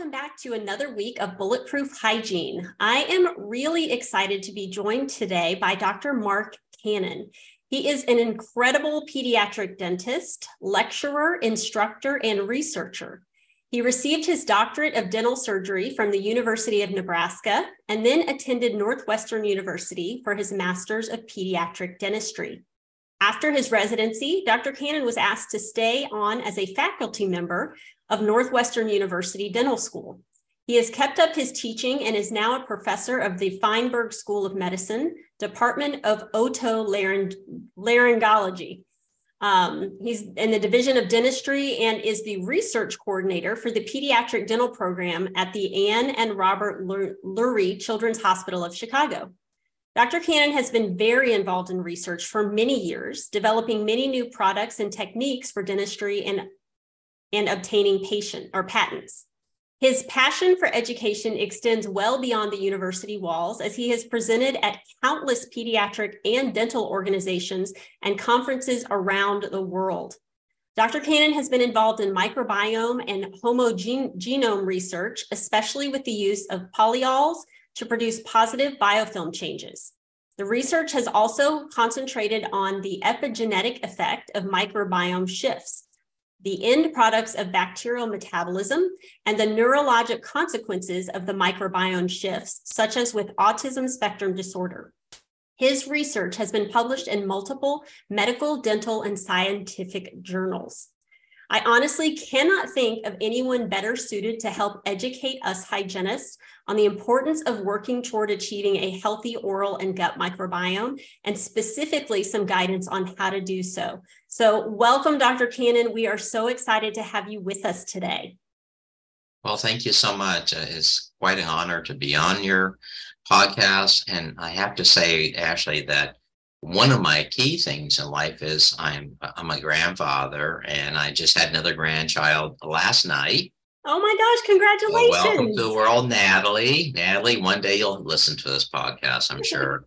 Welcome back to another week of Bulletproof Hygiene. I am really excited to be joined today by Dr. Mark Cannon. He is an incredible pediatric dentist, lecturer, instructor, and researcher. He received his doctorate of dental surgery from the University of Nebraska and then attended Northwestern University for his master's of pediatric dentistry. After his residency, Dr. Cannon was asked to stay on as a faculty member of Northwestern University Dental School. He has kept up his teaching and is now a professor of the Feinberg School of Medicine, Department of Otolaryngology. Um, he's in the Division of Dentistry and is the research coordinator for the pediatric dental program at the Ann and Robert Lurie Children's Hospital of Chicago. Dr. Cannon has been very involved in research for many years, developing many new products and techniques for dentistry and and obtaining patient or patents. His passion for education extends well beyond the university walls as he has presented at countless pediatric and dental organizations and conferences around the world. Dr. Cannon has been involved in microbiome and hologenome research, especially with the use of polyols to produce positive biofilm changes. The research has also concentrated on the epigenetic effect of microbiome shifts, the end products of bacterial metabolism, and the neurologic consequences of the microbiome shifts, such as with autism spectrum disorder. His research has been published in multiple medical, dental, and scientific journals. I honestly cannot think of anyone better suited to help educate us hygienists on the importance of working toward achieving a healthy oral and gut microbiome, and specifically some guidance on how to do so. So, welcome, Dr. Cannon. We are so excited to have you with us today. Well, thank you so much. Uh, it's quite an honor to be on your podcast. And I have to say, Ashley, that one of my key things in life is I'm I'm a grandfather, and I just had another grandchild last night. Oh my gosh, congratulations. Well, welcome to the world, Natalie. Natalie, one day you'll listen to this podcast, I'm sure.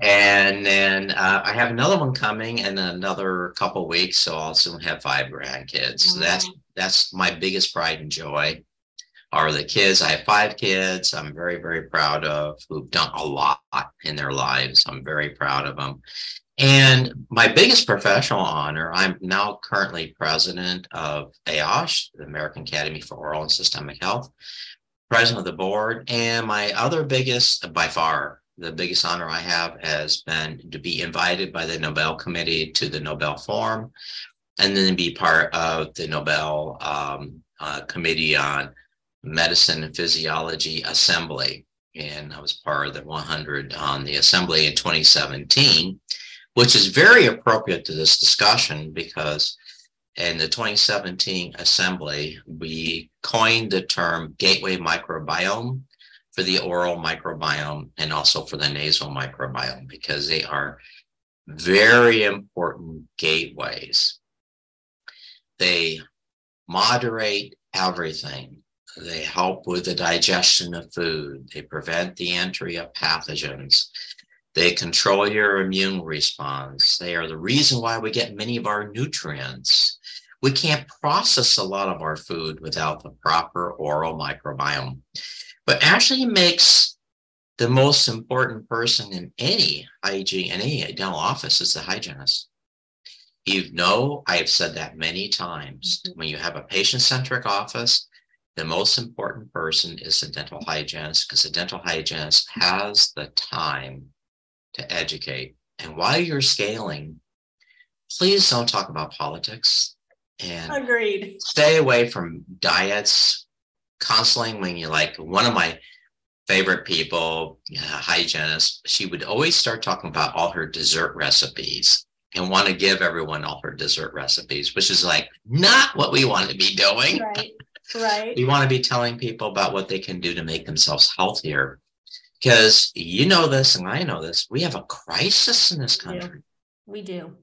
and then uh, I have another one coming in another couple weeks, so I'll soon have five grandkids. So that's that's my biggest pride and joy are the kids. I have five kids I'm very, very proud of who've done a lot in their lives. I'm very proud of them. And my biggest professional honor, I'm now currently president of AOSH, the American Academy for Oral and Systemic Health, president of the board. And my other biggest, by far, the biggest honor I have has been to be invited by the Nobel Committee to the Nobel Forum and then be part of the Nobel um, uh, Committee on Medicine and Physiology Assembly. And I was part of the 100 on the assembly in 2017 which is very appropriate to this discussion because in the 2017 assembly, we coined the term gateway microbiome for the oral microbiome and also for the nasal microbiome because they are very important gateways. They moderate everything. They help with the digestion of food. They prevent the entry of pathogens. They control your immune response. They are the reason why we get many of our nutrients. We can't process a lot of our food without the proper oral microbiome. But actually makes the most important person in any hygiene, any dental office is the hygienist. You know, I have said that many times. Mm-hmm. When you have a patient centric office, the most important person is the dental hygienist because the dental hygienist has the time to educate. And while you're scaling, please don't talk about politics And Agreed. stay away from diets counseling. when you like one of my favorite people, uh, hygienist, she would always start talking about all her dessert recipes and want to give everyone all her dessert recipes, which is like not what we want to be doing. Right. Right. We want to be telling people about what they can do to make themselves healthier. Because you know this, and I know this, we have a crisis in this country. We do.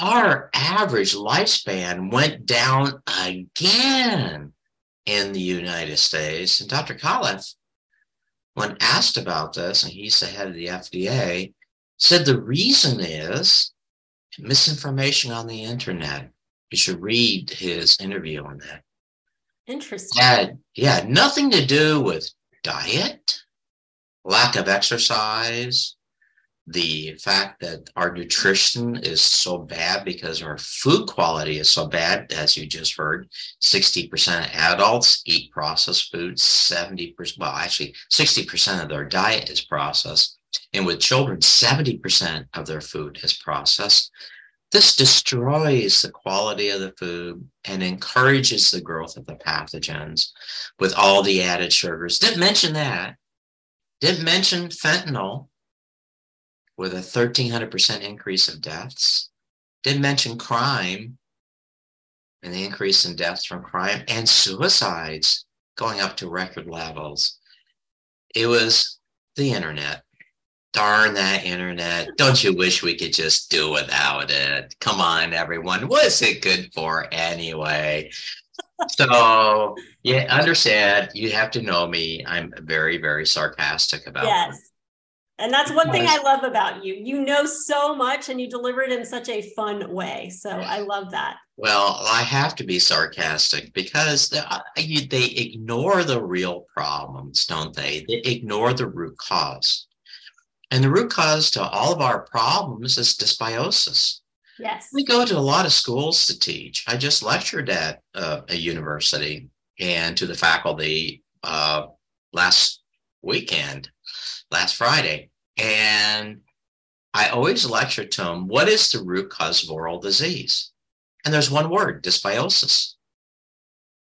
Our average lifespan went down again in the United States. And Dr. Califf, when asked about this, and he's the head of the FDA, said the reason is misinformation on the internet. You should read his interview on that. Interesting. Had yeah, nothing to do with diet, lack of exercise, the fact that our nutrition is so bad because our food quality is so bad, as you just heard. 60% of adults eat processed foods, 70%, well, actually, 60% of their diet is processed. And with children, 70% of their food is processed. This destroys the quality of the food and encourages the growth of the pathogens with all the added sugars. Didn't mention that. Didn't mention fentanyl with a 1300% increase of deaths. Didn't mention crime and the increase in deaths from crime and suicides going up to record levels. It was the internet. Darn that internet. Don't you wish we could just do without it? Come on, everyone. What's it good for anyway? So, yeah, understand you have to know me. I'm very, very sarcastic about it. Yes. And that's one thing I love about you. You know so much and you deliver it in such a fun way. So I love that. Well, I have to be sarcastic because they, uh, they ignore the real problems, don't they? They ignore the root cause. And the root cause to all of our problems is dysbiosis. Yes. We go to a lot of schools to teach. I just lectured at uh, a university and to the faculty uh, last weekend, last Friday. And I always lecture to them what is the root cause of oral disease? And there's one word dysbiosis.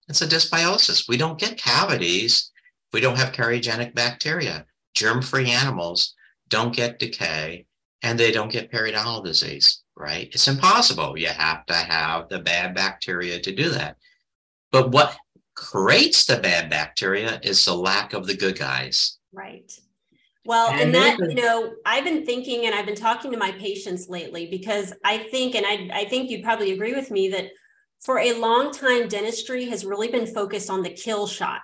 It's a dysbiosis. We don't get cavities. We don't have cariogenic bacteria. Germ free animals don't get decay and they don't get periodontal disease, right? It's impossible. You have to have the bad bacteria to do that. But what creates the bad bacteria is the lack of the good guys. Right. Well, and And that, you know, I've been thinking and I've been talking to my patients lately because I think, and I, I think you'd probably agree with me that for a long time, dentistry has really been focused on the kill shot.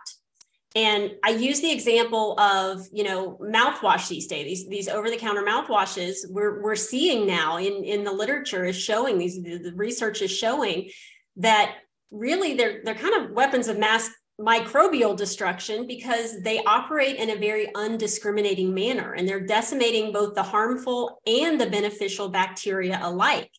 And I use the example of, you know, mouthwash these days, these, these over-the-counter mouthwashes we're, we're seeing now in, in the literature is showing these, the, the research is showing that really they're, they're kind of weapons of mass microbial destruction because they operate in a very undiscriminating manner and they're decimating both the harmful and the beneficial bacteria alike.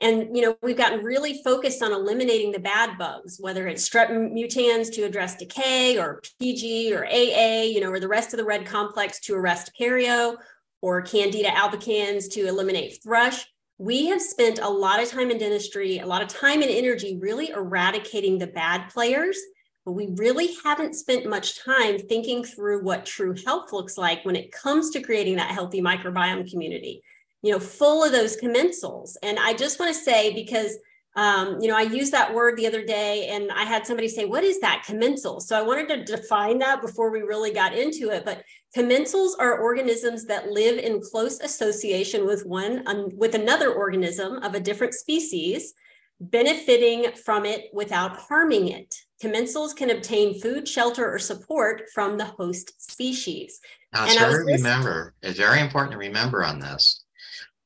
And you know, we've gotten really focused on eliminating the bad bugs, whether it's strep mutans to address decay or PG or AA, you know, or the rest of the red complex to arrest perio or Candida albicans to eliminate thrush. We have spent a lot of time in dentistry, a lot of time and energy really eradicating the bad players but we really haven't spent much time thinking through what true health looks like when it comes to creating that healthy microbiome community you know full of those commensals and i just want to say because um, you know i used that word the other day and i had somebody say what is that commensal so i wanted to define that before we really got into it but commensals are organisms that live in close association with one um, with another organism of a different species benefiting from it without harming it. Commensals can obtain food, shelter, or support from the host species. Now, it's And very remember. It's very important to remember on this.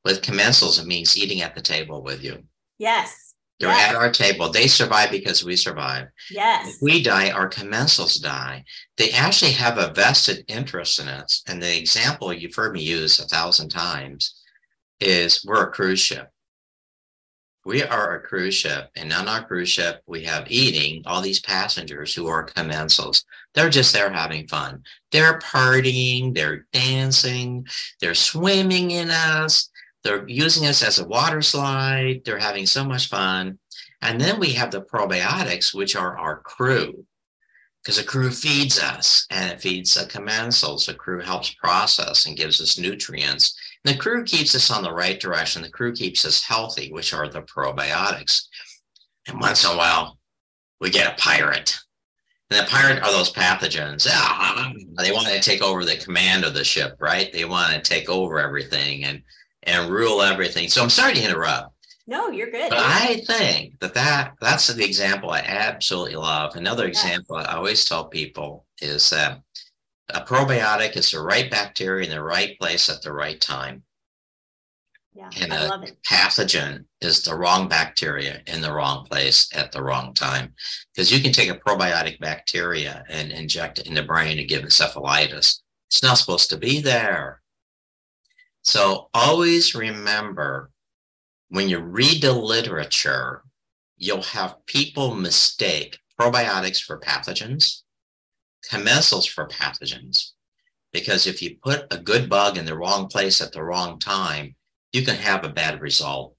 With commensals, it means eating at the table with you. Yes. They're Yes. at our table. They survive because we survive. Yes. If we die, our commensals die. They actually have a vested interest in us. And the example you've heard me use a thousand times is we're a cruise ship. We are a cruise ship, and on our cruise ship, we have eating all these passengers who are commensals. They're just there having fun. They're partying, they're dancing, they're swimming in us, they're using us as a water slide, they're having so much fun. And then we have the probiotics, which are our crew, because the crew feeds us and it feeds the commensals. The crew helps process and gives us nutrients. And the crew keeps us on the right direction. The crew keeps us healthy, which are the probiotics. And once in a while, we get a pirate. And the pirate are those pathogens. Ah, they want to take over the command of the ship, right? They want to take over everything and and rule everything. So I'm sorry to interrupt. No, you're good. But I think that, that that's the example I absolutely love. Another yes. example I always tell people is that a probiotic is the right bacteria in the right place at the right time. Yeah, and I a love it. pathogen is the wrong bacteria in the wrong place at the wrong time. Because you can take a probiotic bacteria and inject it in the brain and give encephalitis. It's not supposed to be there. So always remember when you read the literature, you'll have people mistake probiotics for pathogens, commensals for pathogens. Because if you put a good bug in the wrong place at the wrong time, you can have a bad result.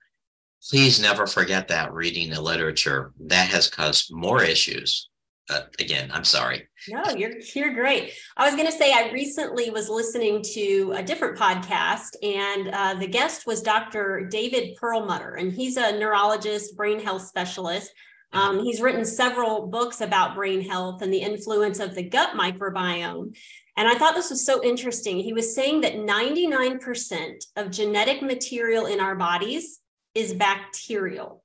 Please never forget that reading the literature. That has caused more issues. Uh, again, I'm sorry. No, you're you're great. I was going to say I recently was listening to a different podcast, and uh, the guest was Dr. David Perlmutter, and he's a neurologist, brain health specialist. Um, he's written several books about brain health and the influence of the gut microbiome. And I thought this was so interesting. He was saying that 99% of genetic material in our bodies is bacterial.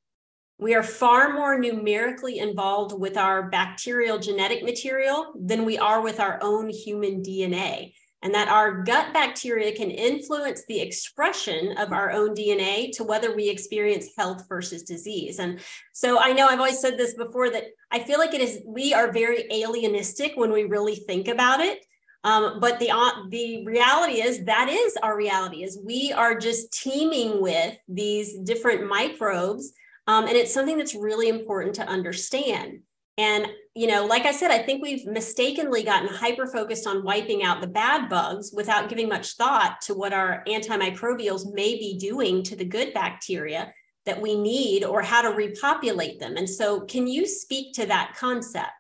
We are far more numerically involved with our bacterial genetic material than we are with our own human DNA. And that our gut bacteria can influence the expression of our own DNA to whether we experience health versus disease. And so I know I've always said this before that I feel like it is, we are very alienistic when we really think about it. Um, but the uh, the reality is that is our reality is we are just teeming with these different microbes, um, and it's something that's really important to understand. And you know, like I said, I think we've mistakenly gotten hyper focused on wiping out the bad bugs without giving much thought to what our antimicrobials may be doing to the good bacteria that we need or how to repopulate them. And so, can you speak to that concept?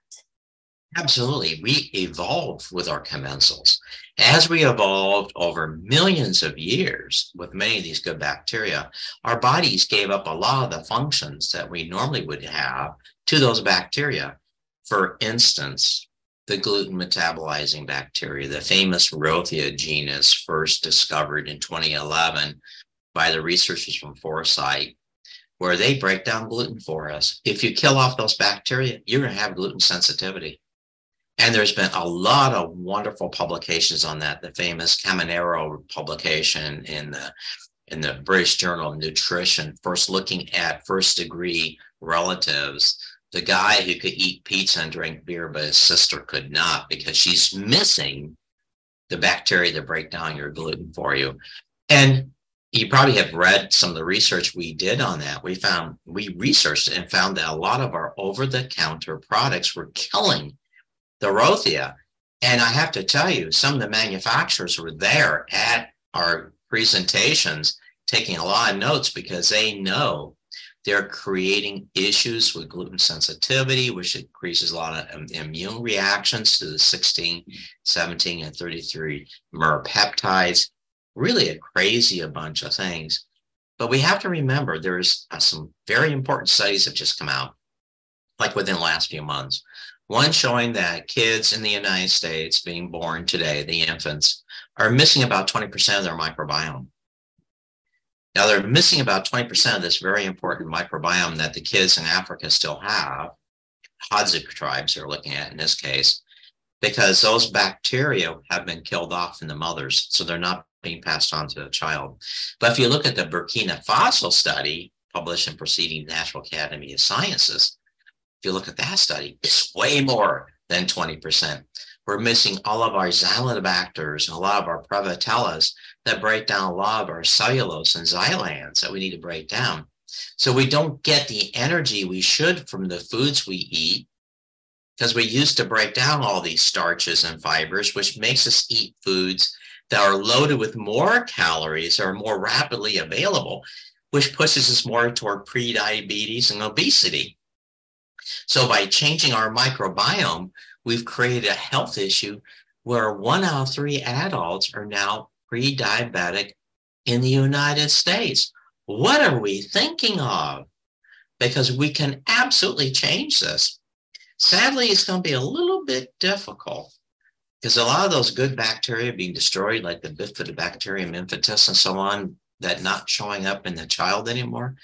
Absolutely. We evolve with our commensals. As we evolved over millions of years with many of these good bacteria, our bodies gave up a lot of the functions that we normally would have to those bacteria. For instance, the gluten metabolizing bacteria, the famous Rothia genus, first discovered in 2011 by the researchers from Forsyth, where they break down gluten for us. If you kill off those bacteria, you're going to have gluten sensitivity. And there's been a lot of wonderful publications on that. The famous Caminero publication in the in the British Journal of Nutrition, first looking at first degree relatives. The guy who could eat pizza and drink beer, but his sister could not because she's missing the bacteria that break down your gluten for you. And you probably have read some of the research we did on that. We found, we researched and found that a lot of our over the counter products were killing the Rothia. And I have to tell you, some of the manufacturers were there at our presentations taking a lot of notes because they know they're creating issues with gluten sensitivity, which increases a lot of immune reactions to the 16, 17, and 33 MER peptides. Really a crazy a bunch of things. But we have to remember there's uh, some very important studies that just come out, like within the last few months, one showing that kids in the United States being born today, the infants, are missing about 20% of their microbiome. Now, they're missing about 20% of this very important microbiome that the kids in Africa still have, Hadza tribes are looking at in this case, because those bacteria have been killed off in the mothers, so they're not being passed on to the child. But if you look at the Burkina Faso study published in Proceeding National Academy of Sciences, if you look at that study, it's way more than 20%. We're missing all of our xylobacters and a lot of our prevotelles that break down a lot of our cellulose and xylans that we need to break down. So we don't get the energy we should from the foods we eat because we used to break down all these starches and fibers, which makes us eat foods that are loaded with more calories or more rapidly available. which pushes us more toward prediabetes and obesity. So by changing our microbiome, we've created a health issue where one out of three adults are now pre-diabetic in the United States. What are we thinking of? Because we can absolutely change this. Sadly, it's going to be a little bit difficult because a lot of those good bacteria being destroyed, like the bifidobacterium infantis and so on, that not showing up in the child anymore.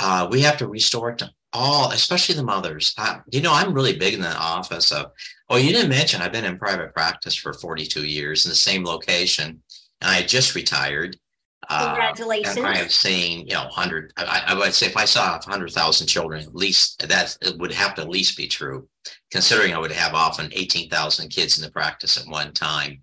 Uh, we have to restore it to all, especially the mothers. Uh, you know, I'm really big in the office of, oh, you didn't mention I've been in private practice for 42 years in the same location, and I just retired. Congratulations. Uh, I have seen, you know, 100, I, I, would say if I saw 100,000 children, at least that would have to at least be true, considering I would have often 18,000 kids in the practice at one time.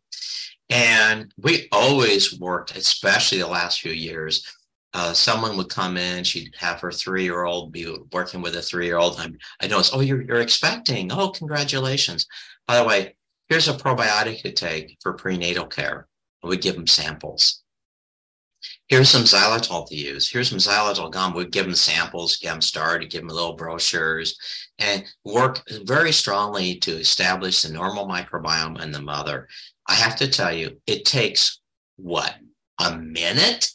And we always worked, especially the last few years. Uh, someone would come in, she'd have her three year old be working with a three year old. I noticed, oh, you're, you're expecting. Oh, congratulations. By the way, here's a probiotic to take for prenatal care. We give them samples. Here's some xylitol to use. Here's some xylitol gum. We give them samples, get them started, give them little brochures, and work very strongly to establish the normal microbiome in the mother. I have to tell you, it takes what? A minute?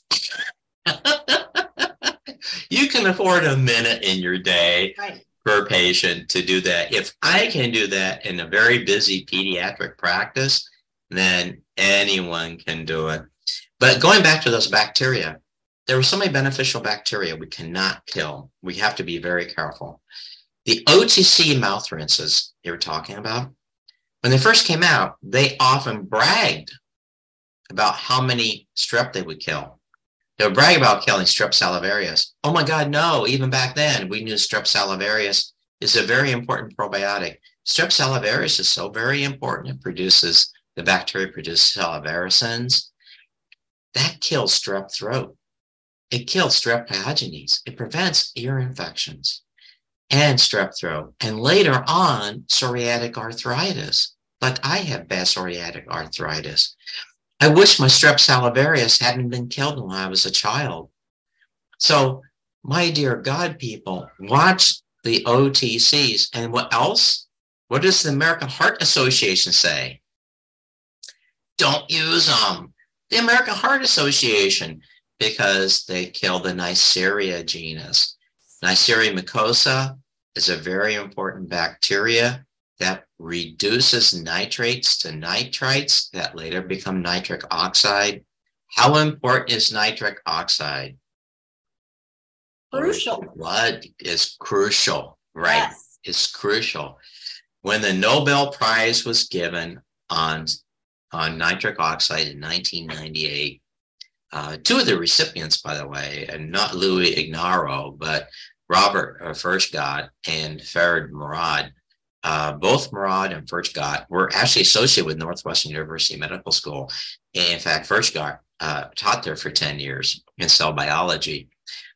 you can afford a minute in your day right. per patient to do that. If I can do that in a very busy pediatric practice, then anyone can do it. But going back to those bacteria, there are so many beneficial bacteria we cannot kill. We have to be very careful. The OTC mouth rinses you were talking about, when they first came out, they often bragged about how many strep they would kill. They would brag about killing strep salivarius. Oh my God, no, even back then, we knew strep salivarius is a very important probiotic. Strep salivarius is so very important. It produces, the bacteria produces salivaricins. That kills strep throat. It kills strep pyogenes. It prevents ear infections and strep throat, and later on, psoriatic arthritis. Like I have bad psoriatic arthritis. I wish my strep salivarius hadn't been killed when I was a child. So, my dear God people, watch the OTCs. And what else? What does the American Heart Association say? Don't use them. The American Heart Association, because they kill the Neisseria genus. Neisseria mucosa is a very important bacteria that reduces nitrates to nitrites that later become nitric oxide. How important is nitric oxide? Crucial. Blood is crucial, right? Yes. It's crucial. When the Nobel Prize was given on, on nitric oxide in 1998, uh, two of the recipients, by the way, and not Louis Ignarro, but Robert uh, Furchtgott and Ferid Murad, uh, both Murad and Furchtgott were actually associated with Northwestern University Medical School. And in fact, Furchtgott uh, taught there for 10 years in cell biology.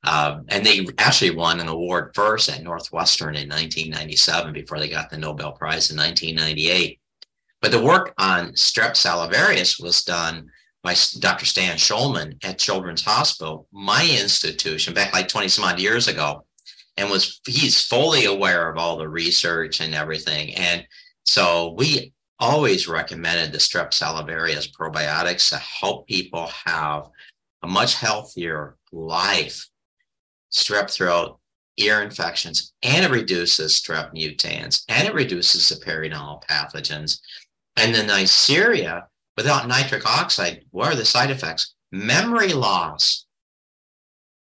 Um, and they actually won an award first at Northwestern in 1997 before they got the Nobel Prize in 1998. But the work on strep salivarius was done by Dr. Stan Shulman at Children's Hospital, my institution, back like 20 some odd years ago and was he's fully aware of all the research and everything. And so we always recommended the strep salivarius probiotics to help people have a much healthier life, strep throat, ear infections, and it reduces strep mutans and it reduces the periodontal pathogens. And the Neisseria, without nitric oxide, what are the side effects? Memory loss,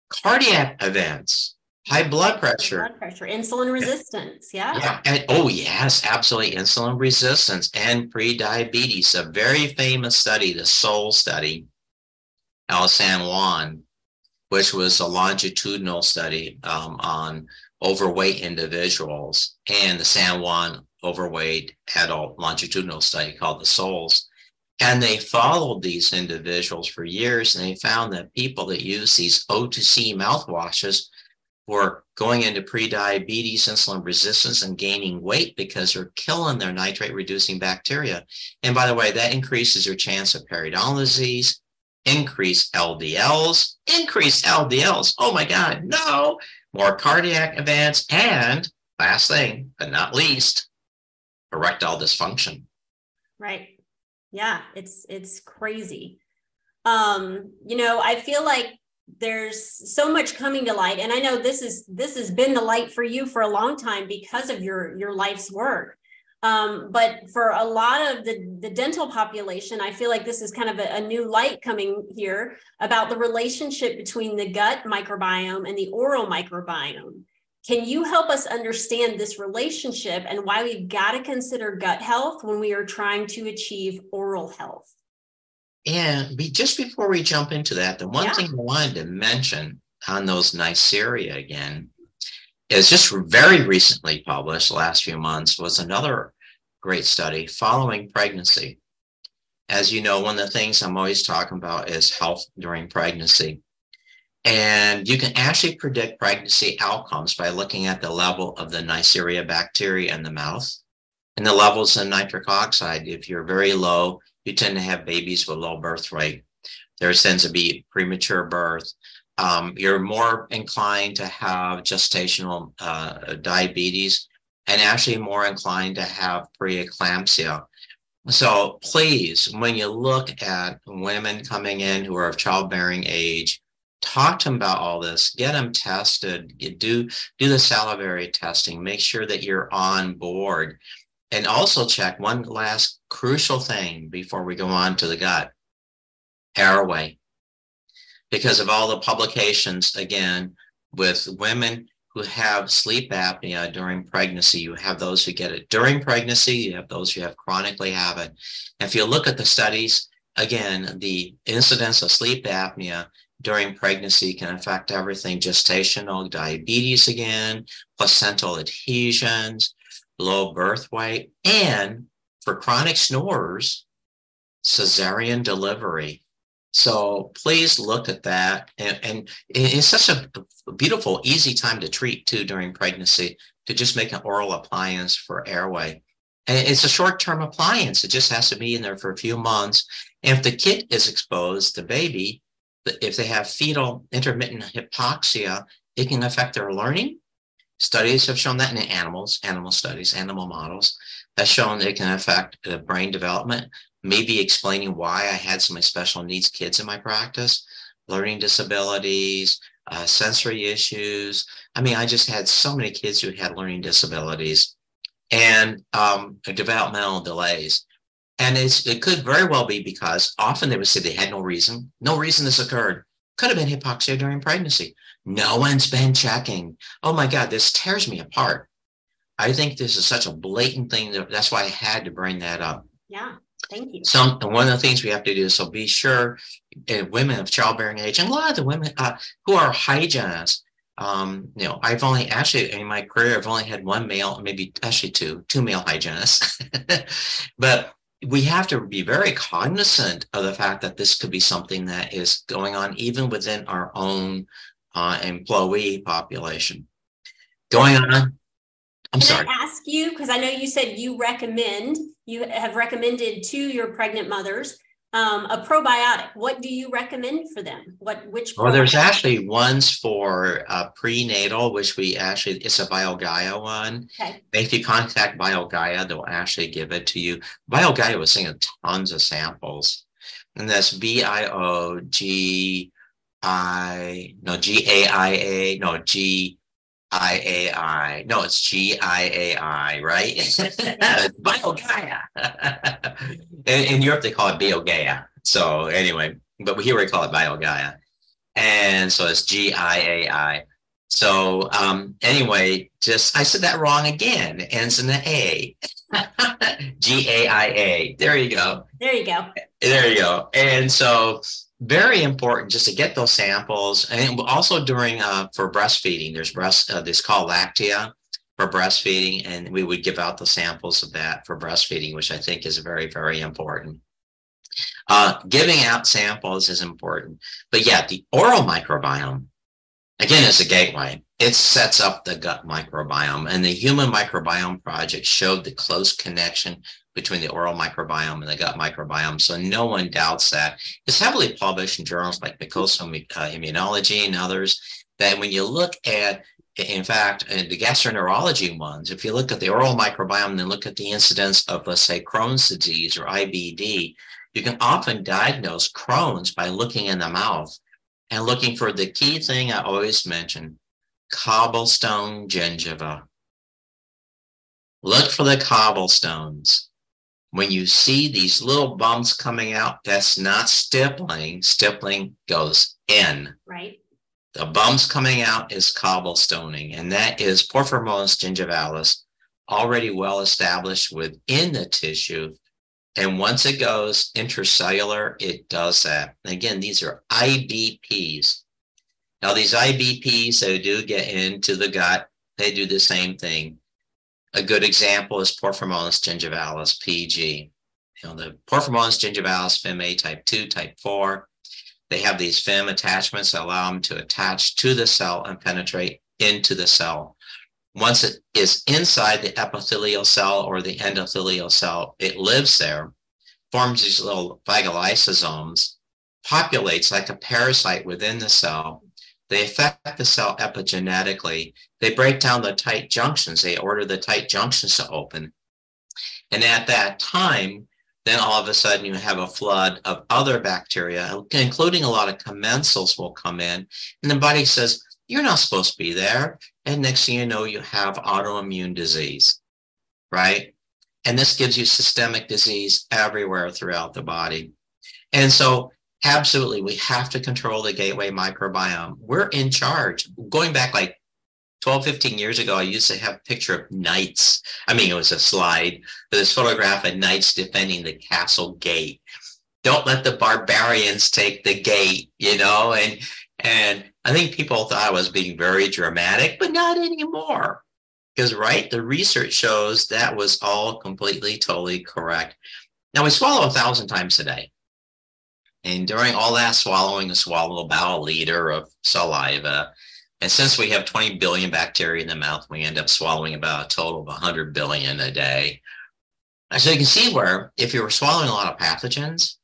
cardiac events, high blood pressure. Blood pressure, insulin resistance. Yeah. Yeah. And, oh, yes, absolutely. Insulin resistance and pre-diabetes. A very famous study, the SOUL study, out San Juan, which was a longitudinal study um, on overweight individuals, and the San Juan overweight adult longitudinal study called the SOALS. And they followed these individuals for years, and they found that people that use these OTC mouthwashes or going into pre-diabetes, insulin resistance, and gaining weight because they're killing their nitrate reducing bacteria. And by the way, that increases your chance of periodontal disease increase LDLs, increase LDLs. Oh my God, no, more cardiac events, and last thing, but not least, erectile dysfunction. Right. Yeah, it's it's crazy. Um, you know, I feel like there's so much coming to light and I know this is this has been the light for you for a long time because of your your life's work. Um, but for a lot of the, the dental population, I feel like this is kind of a, a, new light coming here about the relationship between the gut microbiome and the oral microbiome. Can you help us understand this relationship and why we've got to consider gut health when we are trying to achieve oral health? And be, just before we jump into that, the one yeah. thing I wanted to mention on those Neisseria again is just very recently published, last few months, was another great study following pregnancy. As you know, one of the things I'm always talking about is health during pregnancy. And you can actually predict pregnancy outcomes by looking at the level of the Neisseria bacteria in the mouth and the levels of nitric oxide. If you're very low, you tend to have babies with low birth rate. There tends to be premature birth. Um, you're more inclined to have gestational uh, diabetes and actually more inclined to have preeclampsia. So please, when you look at women coming in who are of childbearing age, talk to them about all this get them tested do do the salivary testing make sure that you're on board and also check one last crucial thing before we go on to the gut. Airway. Because of all the publications again with women who have sleep apnea during pregnancy you have those who get it during pregnancy you have those who have chronically have it. If you look at the studies again the incidence of sleep apnea during pregnancy can affect everything gestational diabetes again, placental adhesions, low birth weight, and for chronic snorers, cesarean delivery. So please look at that. And, and, it's such a beautiful, easy time to treat too during pregnancy to just make an oral appliance for airway. And it's a short term appliance, it just has to be in there for a few months. And if the kid is exposed, the baby, if they have fetal intermittent hypoxia, it can affect their learning. Studies have shown that in animals, animal studies, animal models, has shown it can affect brain development, maybe explaining why I had so many special needs kids in my practice, learning disabilities, uh, sensory issues. I mean, I just had so many kids who had learning disabilities and um, developmental delays. And it could very well be because often they would say they had no reason, no reason this occurred. Could have been hypoxia during pregnancy. No one's been checking. Oh my God, this tears me apart. I think this is such a blatant thing. That, that's why I had to bring that up. Yeah, thank you. Some one of the things we have to do is so be sure uh, women of childbearing age and a lot of the women uh, who are hygienists. Um, you know, I've only actually in my career I've only had one male, maybe actually two, two male hygienists. but we have to be very cognizant of the fact that this could be something that is going on even within our own uh, employee population. Going on, I'm Can sorry. I ask you because I know you said you recommend you have recommended to your pregnant mothers um, a probiotic. What do you recommend for them? What which? Well, there's actually ones for uh, prenatal, which we actually it's a BioGaia one. Okay. If you contact BioGaia, they'll actually give it to you. BioGaia was sending tons of samples, and that's B I O G I no G A I A no G I A I. No, it's G I A I, right? BioGaia. in, in Europe, they call it BioGaia. So anyway, but here we call it BioGaia. And so it's G I A I. So um, anyway, just I said that wrong again. Ends in the A. G A I A. There you go. There you go. There you go. And so very important just to get those samples. And also during uh, for breastfeeding there's breast uh, this called lactia for breastfeeding and we would give out the samples of that for breastfeeding which i think is very very important. Uh, giving out samples is important. But yeah the oral microbiome again, it's a gateway. It sets up the gut microbiome, and the Human Microbiome Project showed the close connection between the oral microbiome and the gut microbiome. So no one doubts that. It's heavily published in journals like Mucosal uh, Immunology and others. That when you look at, in fact, in the gastroenterology ones, if you look at the oral microbiome and then look at the incidence of, let's say, Crohn's disease or IBD, you can often diagnose Crohn's by looking in the mouth and looking for the key thing I always mention cobblestone gingiva. Look for the cobblestones when you see these little bumps coming out, that's not stippling. Stippling goes in. Right. The bumps coming out is cobblestoning, and that is Porphyromonas gingivalis, already well established within the tissue. And once it goes intracellular, it does that. And again, these are IBPs. Now, these IBPs, they do get into the gut, they do the same thing. A good example is Porphyromonas gingivalis, PG. You know, the Porphyromonas gingivalis, FimA type 2, type 4, they have these FEM attachments that allow them to attach to the cell and penetrate into the cell. Once it is inside the epithelial cell or the endothelial cell, it lives there, forms these little phagolysosomes, populates like a parasite within the cell, they affect the cell epigenetically. They break down the tight junctions. They order the tight junctions to open. And at that time, then all of a sudden you have a flood of other bacteria, including a lot of commensals will come in. And the body says, You're not supposed to be there. And next thing you know, you have autoimmune disease, right? And this gives you systemic disease everywhere throughout the body. And so Absolutely. We have to control the gateway microbiome. We're in charge. Going back like 12, 15 years ago, I used to have a picture of knights. I mean, it was a slide, but this photograph of knights defending the castle gate. Don't let the barbarians take the gate, you know? And and I think people thought I was being very dramatic, but not anymore. Because right, the research shows that was all completely, totally correct. Now we swallow a thousand times a day. And during all that swallowing, we swallow about a liter of saliva. And since we have 20 billion bacteria in the mouth, we end up swallowing about a total of 100 billion a day. And so you can see where if you were swallowing a lot of pathogens,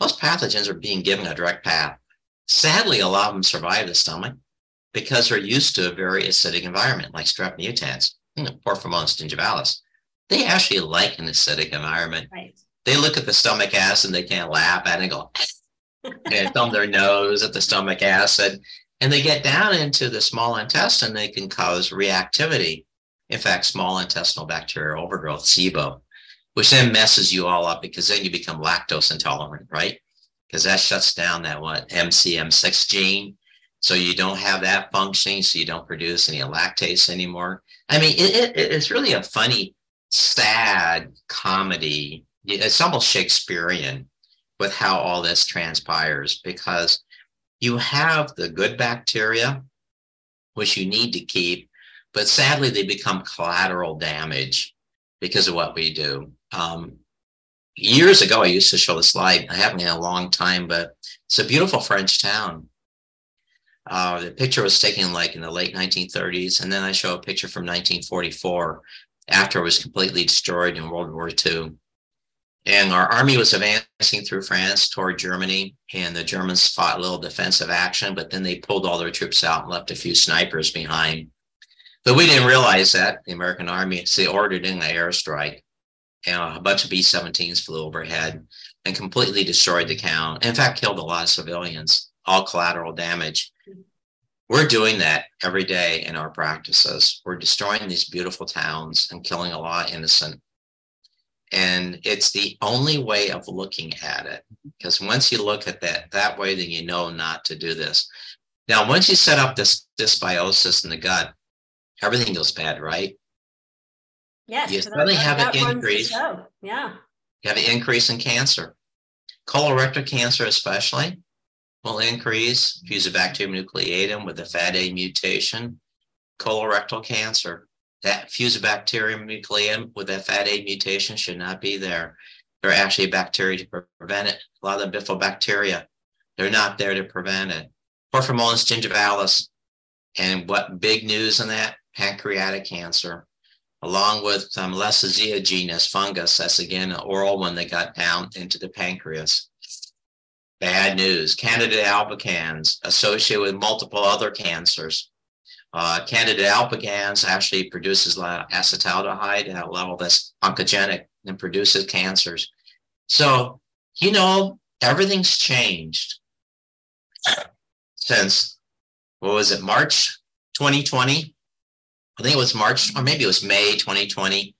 most pathogens are being given a direct path. Sadly, a lot of them survive the stomach because they're used to a very acidic environment, like strep mutans, you know, Porphyromonas gingivalis. They actually like an acidic environment. Right. They look at the stomach acid and they can't laugh at it and go, ah, and thumb their nose at the stomach acid, and they get down into the small intestine, they can cause reactivity. In fact, small intestinal bacterial overgrowth, SIBO, which then messes you all up because then you become lactose intolerant, right? Because that shuts down that what MCM6 gene. So you don't have that functioning, so you don't produce any lactase anymore. I mean, it, it, it's really a funny, sad comedy. It's almost Shakespearean with how all this transpires because you have the good bacteria, which you need to keep, but sadly they become collateral damage because of what we do. Um, years ago, I used to show the slide. I haven't in a long time, but it's a beautiful French town. Uh, the picture was taken like in the late 1930s, and then I show a picture from 1944 after it was completely destroyed in World War II. And our army was advancing through France toward Germany, and the Germans fought a little defensive action, but then they pulled all their troops out and left a few snipers behind. But we didn't realize that the American army, they ordered in an airstrike, and a bunch of B 17s flew overhead and completely destroyed the town. In fact, killed a lot of civilians, all collateral damage. We're doing that every day in our practices. We're destroying these beautiful towns and killing a lot of innocent and it's the only way of looking at it. Because once you look at that that way, then you know not to do this. Now, once you set up this dysbiosis in the gut, everything goes bad, right? Yes. You suddenly have an increase. Yeah. You have an increase in cancer. Colorectal cancer, especially, will increase. Fusobacterium nucleatum with a FadA mutation. Colorectal cancer that Fusobacterium nucleatum with that FadA mutation should not be there. They're actually bacteria to prevent it. A lot of them bifidobacteria. They're not there to prevent it. Porphyromonas gingivalis, And what big news on that? Pancreatic cancer, along with um, Lessezia genus fungus. That's again an oral one that got down into the pancreas. Bad news. Candida albicans associated with multiple other cancers. Uh, Candida albicans actually produces acetaldehyde at a level that's oncogenic and produces cancers. So, you know, everything's changed since, what was it, March 2020? I think it was March, or maybe it was May 2020,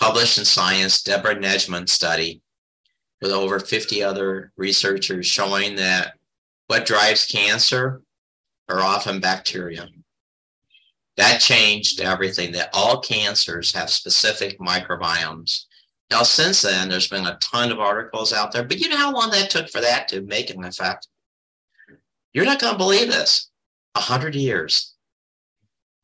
published in Science, Deborah Nejman study with over 50 other researchers showing that what drives cancer are often bacteria. That changed everything, that all cancers have specific microbiomes. Now, since then, there's been a ton of articles out there, but you know how long that took for that to make an effect? You're not going to believe this. 100 years.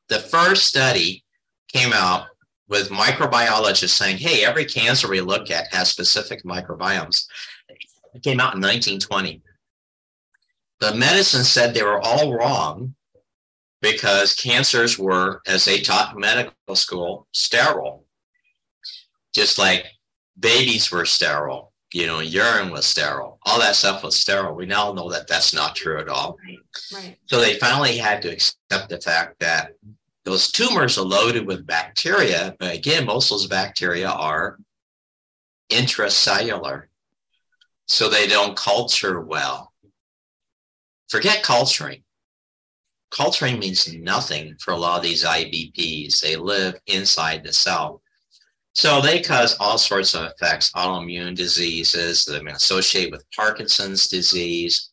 The first study came out with microbiologists saying, hey, every cancer we look at has specific microbiomes. It came out in 1920. The medicine said they were all wrong because cancers were, as they taught in medical school, sterile. Just like babies were sterile, you know, urine was sterile, all that stuff was sterile. We now know that that's not true at all. Right, right. So they finally had to accept the fact that those tumors are loaded with bacteria, but again, most of those bacteria are intracellular, so they don't culture well. Forget culturing culturing means nothing for a lot of these IBPs. They live inside the cell. So they cause all sorts of effects, autoimmune diseases that have been associated with Parkinson's disease,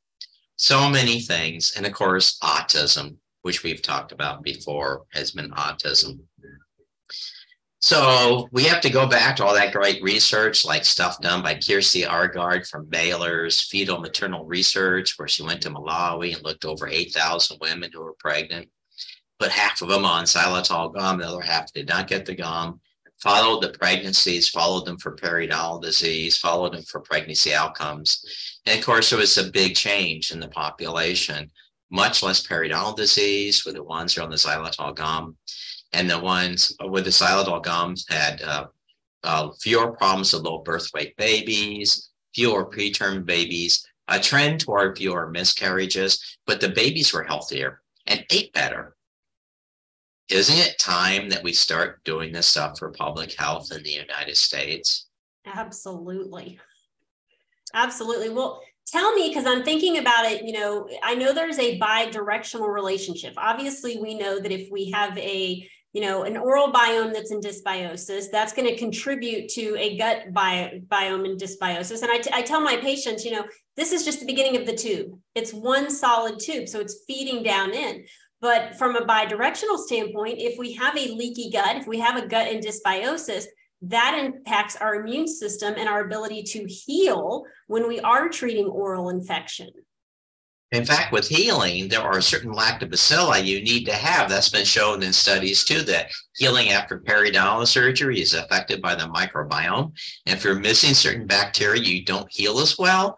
so many things. And of course, autism, which we've talked about before, has been autism. So we have to go back to all that great research, like stuff done by Kjersti Aagaard from Baylor's fetal maternal research, where she went to Malawi and looked over 8,000 women who were pregnant, put half of them on xylitol gum, the other half did not get the gum, followed the pregnancies, followed them for periodontal disease, followed them for pregnancy outcomes. And of course, there was a big change in the population, much less periodontal disease with the ones who are on the xylitol gum and the ones with the xylitol gums had uh, uh, fewer problems with low birth weight babies, fewer preterm babies, a trend toward fewer miscarriages, but the babies were healthier and ate better. Isn't it time that we start doing this stuff for public health in the United States? Absolutely. Absolutely. Well, tell me because i'm thinking about it you know i know there's a bi-directional relationship obviously we know that if we have a you know, an oral biome that's in dysbiosis, that's going to contribute to a gut bio, biome in dysbiosis. And I, t- I tell my patients, you know, this is just the beginning of the tube. It's one solid tube, so it's feeding down in. But from a bidirectional standpoint, if we have a leaky gut, if we have a gut in dysbiosis, that impacts our immune system and our ability to heal when we are treating oral infection. In fact, with healing, there are certain lactobacilli you need to have. That's been shown in studies too that healing after periodontal surgery is affected by the microbiome. And if you're missing certain bacteria, you don't heal as well.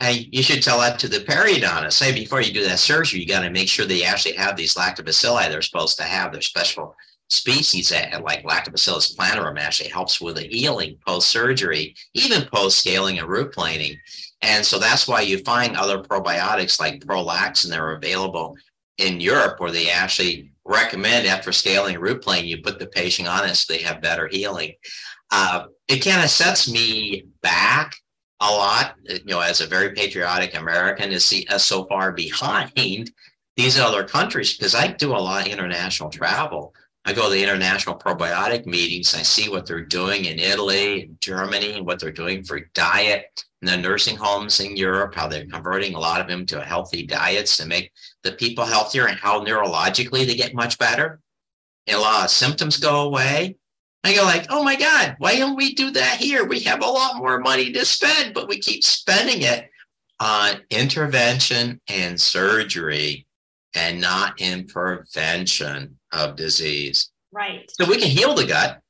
And you should tell that to the periodontist. Say before you do that surgery, you got to make sure they actually have these lactobacilli they're supposed to have. They're special species that, like Lactobacillus plantarum, actually helps with the healing post surgery, even post scaling and root planing. And so that's why you find other probiotics like Prolax, and they're available in Europe where they actually recommend after scaling root plane, you put the patient on it so they have better healing. Uh, it kind of sets me back a lot, you know, as a very patriotic American to see us so far behind these other countries because I do a lot of international travel. I go to the international probiotic meetings. I see what they're doing in Italy and Germany and what they're doing for diet in the nursing homes in Europe, how they're converting a lot of them to healthy diets to make the people healthier and how neurologically they get much better. And a lot of symptoms go away. I go like, oh my God, why don't we do that here? We have a lot more money to spend, but we keep spending it on intervention and surgery and not in prevention of disease. Right. So we can heal the gut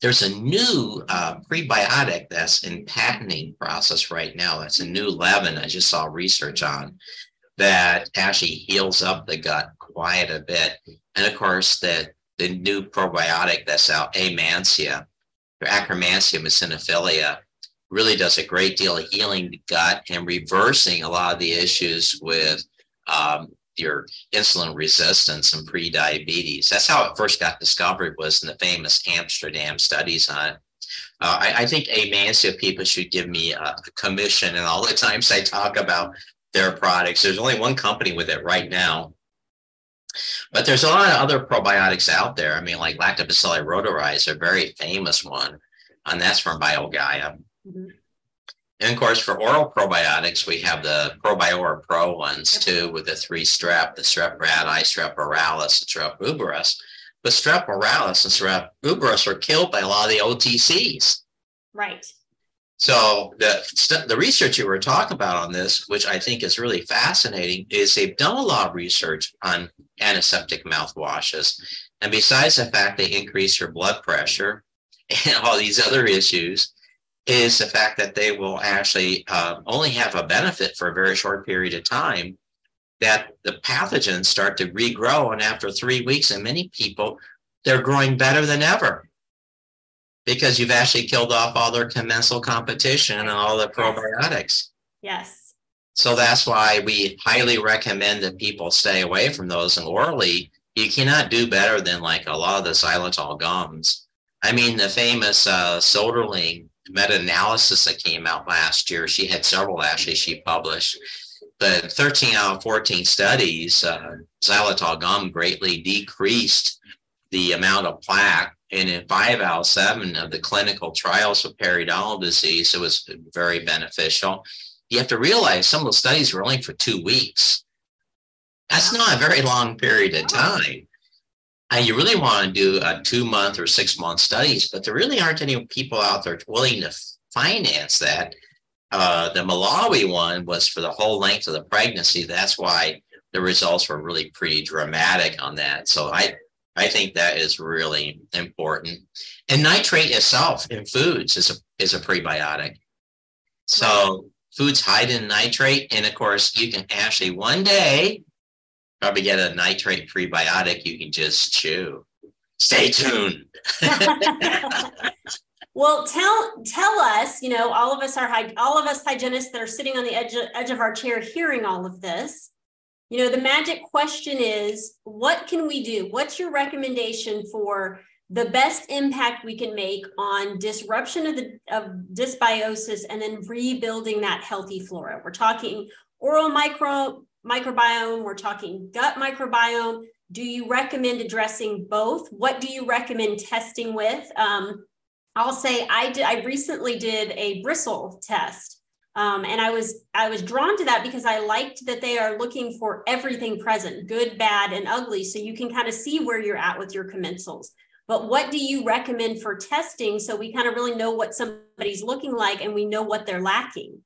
there's a new uh, prebiotic that's in patenting process right now. That's a new leaven I just saw research on that actually heals up the gut quite a bit. And of course, the, the new probiotic that's out, Amancia, or Akkermansia muciniphila, really does a great deal of healing the gut and reversing a lot of the issues with um, your insulin resistance and pre-diabetes. That's how it first got discovered was in the famous Amsterdam studies on it. Uh, I, I, think Amancia people should give me a, commission and all the times I talk about their products. There's only one company with it right now. But there's a lot of other probiotics out there. I mean, like Lactobacilli reuteri, a very famous one, and that's from BioGaia. Mm-hmm. And of course, for oral probiotics, we have the Probiora Pro ones too, with the three strep, the strep rattus, strep oralis, and strep uberis. But strep oralis and strep uberis were killed by a lot of the OTCs. Right. So the the research you were talking about on this, which I think is really fascinating, is they've done a lot of research on antiseptic mouthwashes, and besides the fact they increase your blood pressure and all these other issues, is the fact that they will actually uh, only have a benefit for a very short period of time. That the pathogens start to regrow, and after three weeks, and many people, they're growing better than ever because you've actually killed off all their commensal competition and all the probiotics. Yes. So that's why we highly recommend that people stay away from those. And orally, you cannot do better than like a lot of the xylitol gums. I mean, the famous uh, Soderling meta-analysis that came out last year, she had several actually she published. But 13 out of 14 studies, uh, xylitol gum greatly decreased the amount of plaque and in five out of seven of the clinical trials for periodontal disease, it was very beneficial. You have to realize some of the studies were only for two weeks. That's not a very long period of time. And you really want to do a two month or six month studies, but there really aren't any people out there willing to finance that. Uh, the Malawi one was for the whole length of the pregnancy. That's why the results were really pretty dramatic on that. So I I think that is really important. And nitrate itself in foods is a is a prebiotic. So foods hide in nitrate, and of course, you can actually one day probably get a nitrate prebiotic you can just chew. Stay tuned. well, tell tell us. You know, all of us are all of us hygienists that are sitting on the edge edge of our chair hearing all of this you know, the magic question is what can we do? What's your recommendation for the best impact we can make on disruption of the of dysbiosis and then rebuilding that healthy flora? We're talking oral micro microbiome, we're talking gut microbiome. Do you recommend addressing both? What do you recommend testing with? Um, I'll say I did. I recently did a bristle test um, and I was I was drawn to that because I liked that they are looking for everything present, good, bad, and ugly, so you can kind of see where you're at with your commensals. But what do you recommend for testing so we kind of really know what somebody's looking like and we know what they're lacking?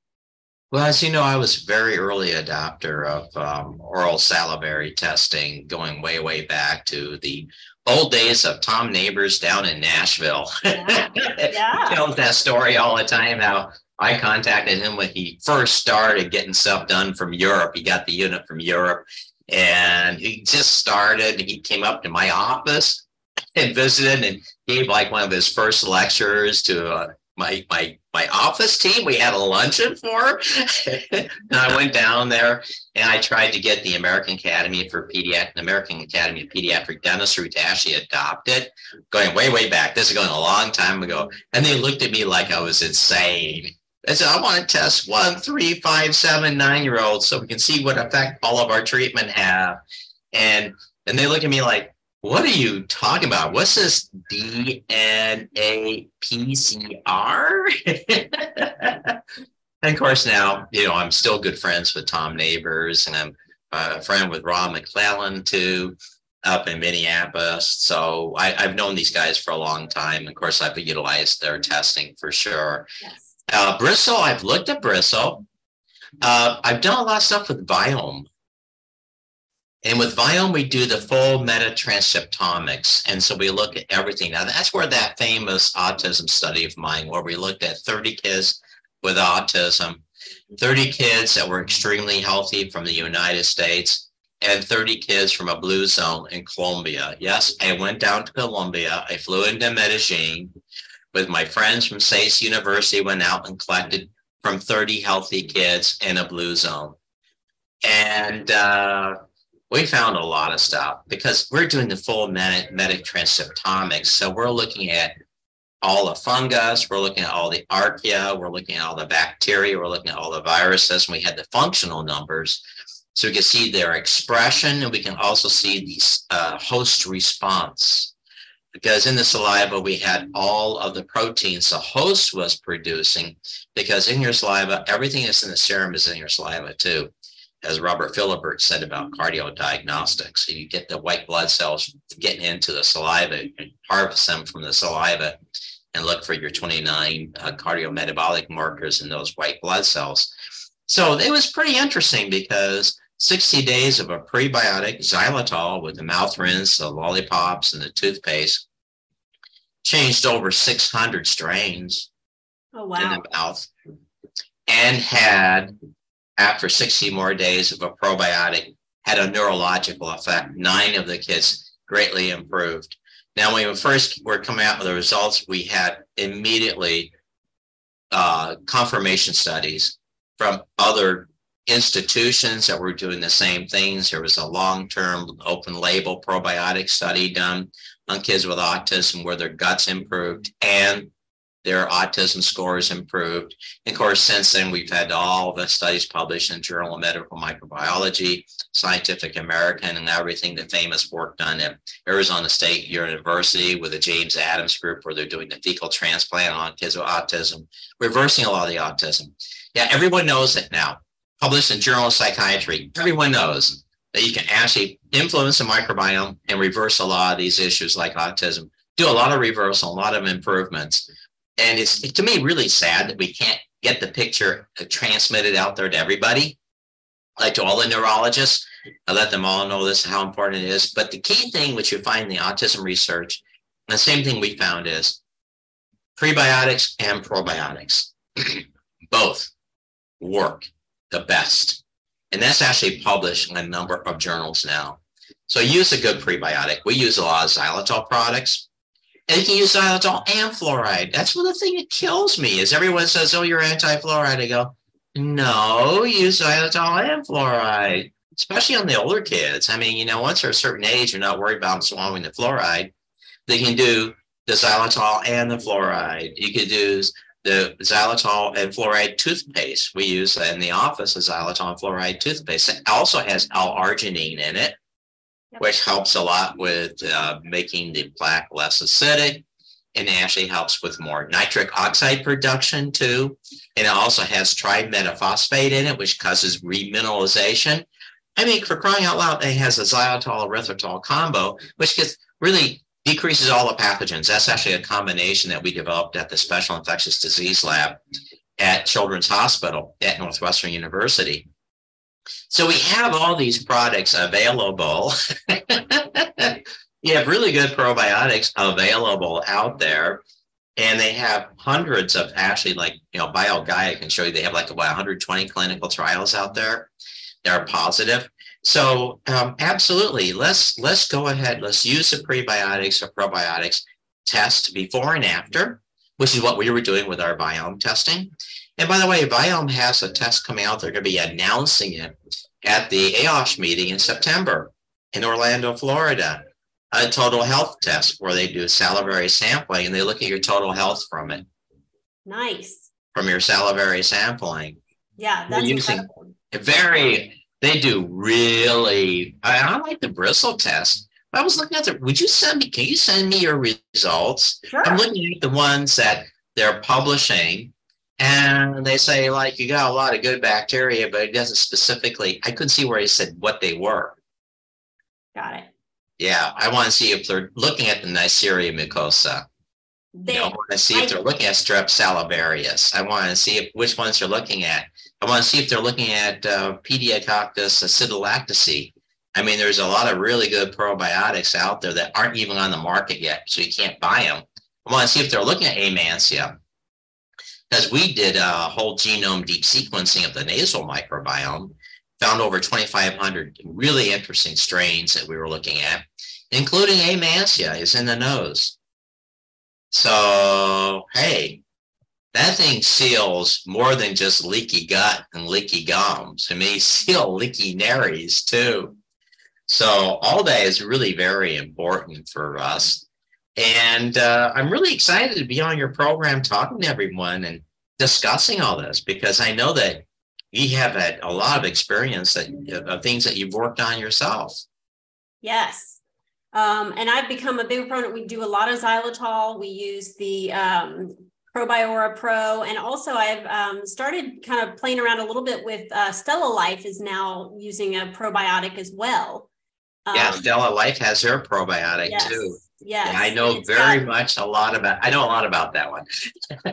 Well, as you know, I was very early adopter of um, oral salivary testing, going way, way back to the old days of Tom Nabors down in Nashville. Yeah. yeah. tells that story all the time. How I contacted him when he first started getting stuff done from Europe. He got the unit from Europe and he just started. He came up to my office and visited and gave like one of his first lectures to uh, my my my office team. We had a luncheon for, and I went down there and I tried to get the American Academy for Pediatric, American Academy of Pediatric Dentistry to actually adopt it, going way way back. This is going a long time ago, and they looked at me like I was insane. I said, I want to test one, three, five, seven, nine year olds so we can see what effect all of our treatment have. And and they look at me like, what are you talking about? What's this DNA PCR? and of course, now, you know, I'm still good friends with Tom Nabors and I'm a friend with Rob McClellan too, up in Minneapolis. So I, have known these guys for a long time. Of course, I've utilized their testing for sure. Yes. Uh, Bristle, I've looked at Bristle. Uh, I've done a lot of stuff with Viome. And with Viome, we do the full metatranscriptomics. And so we look at everything. Now, that's where that famous autism study of mine, where we looked at 30 kids with autism, 30 kids that were extremely healthy from the United States, and 30 kids from a blue zone in Colombia. Yes, I went down to Colombia. I flew into Medellin with my friends from SACE University, went out and collected from 30 healthy kids in a blue zone. And uh, we found a lot of stuff because we're doing the full medic, medic transcriptomics. So we're looking at all the fungus, we're looking at all the archaea, we're looking at all the bacteria, we're looking at all the viruses, and we had the functional numbers. So we can see their expression, and we can also see the uh, host response. Because in the saliva, we had all of the proteins the host was producing, because in your saliva, everything that's in the serum is in your saliva too as Robert Philibert said about cardio diagnostics, You get the white blood cells getting into the saliva, and harvest them from the saliva, and look for your 29 uh, cardiometabolic markers in those white blood cells. So it was pretty interesting because 60 days of a prebiotic xylitol with the mouth rinse, the lollipops, and the toothpaste changed over 600 strains oh, wow. in the mouth and had after 60 more days of a probiotic had a neurological effect. Nine of the kids greatly improved. Now, when we first were coming out with the results, we had immediately uh, confirmation studies from other institutions that were doing the same things. There was a long term open label probiotic study done on kids with autism where their guts improved and their autism scores improved. And of course, since then, we've had all the studies published in Journal of Medical Microbiology, Scientific American, and everything the famous work done at Arizona State University with the James Adams Group, where they're doing the fecal transplant on kids with autism, reversing a lot of the autism. Yeah, everyone knows it now. Published in Journal of Psychiatry, everyone knows that you can actually influence the microbiome and reverse a lot of these issues like autism. Do a lot of reversal, a lot of improvements and it's to me really sad that we can't get the picture transmitted out there to everybody, like to all the neurologists. I let them all know this how important it is. But the key thing which you find in the autism research, the same thing we found is prebiotics and probiotics, both work the best. And that's actually published in a number of journals now. So use a good prebiotic. We use a lot of xylitol products. And you can use xylitol and fluoride. That's one of the thing that kills me is everyone says, oh, you're anti-fluoride. I go, no, use xylitol and fluoride, especially on the older kids. I mean, you know, once they're a certain age, you're not worried about them swallowing the fluoride. They can do the xylitol and the fluoride. You could do the xylitol and fluoride toothpaste. We use in the office a xylitol and fluoride toothpaste. It also has L-arginine in it which helps a lot with uh, making the plaque less acidic. And actually helps with more nitric oxide production too. And it also has trimetaphosphate in it, which causes remineralization. I mean, for crying out loud, it has a xylitol erythritol combo, which gets really decreases all the pathogens. That's actually a combination that we developed at the Special Infectious Disease Lab at Children's Hospital at Northwestern University. So we have all these products available. you have really good probiotics available out there. And they have hundreds of actually like, you know, BioGaia can show you they have like about 120 clinical trials out there that are positive. So um, absolutely, let's let's go ahead. Let's use the prebiotics or probiotics test before and after, which is what we were doing with our biome testing. And by the way, Viome has a test coming out. They're going to be announcing it at the AOSH meeting in September in Orlando, Florida. A total health test where they do salivary sampling and they look at your total health from it. Nice. From your salivary sampling. Yeah, that's using incredible. very. They do really. I, I like the bristle test. I was looking at the. Would you send me? Can you send me your results? Sure. I'm looking at the ones that they're publishing and they say, like, you got a lot of good bacteria, but it doesn't specifically, I couldn't see where he said what they were. Got it. Yeah, I want to see if they're looking at the Neisseria mucosa. They, you know, I want to see if they're looking at strep salivarius. I want to see if, which ones they're looking at. I want to see if they're looking at uh, Pediococcus acidilactici. I mean, there's a lot of really good probiotics out there that aren't even on the market yet, so you can't buy them. I want to see if they're looking at Aimansia because we did a whole genome deep sequencing of the nasal microbiome found over 2,500 really interesting strains that we were looking at, including A. mancii is in the nose. So, hey, that thing seals more than just leaky gut and leaky gums. It may seal leaky nares too. So all that is really very important for us. And uh, I'm really excited to be on your program talking to everyone and discussing all this because I know that you have had a lot of experience that, of things that you've worked on yourself. Yes. Um, and I've become a big proponent. We do a lot of xylitol. We use the um, Probiora Pro, and also I've um, started kind of playing around a little bit with uh, Stella Life is now using a probiotic as well. Yeah, um, Stella Life has her probiotic yes, too. Yes, and I know very got, much a lot about. I know a lot about that one.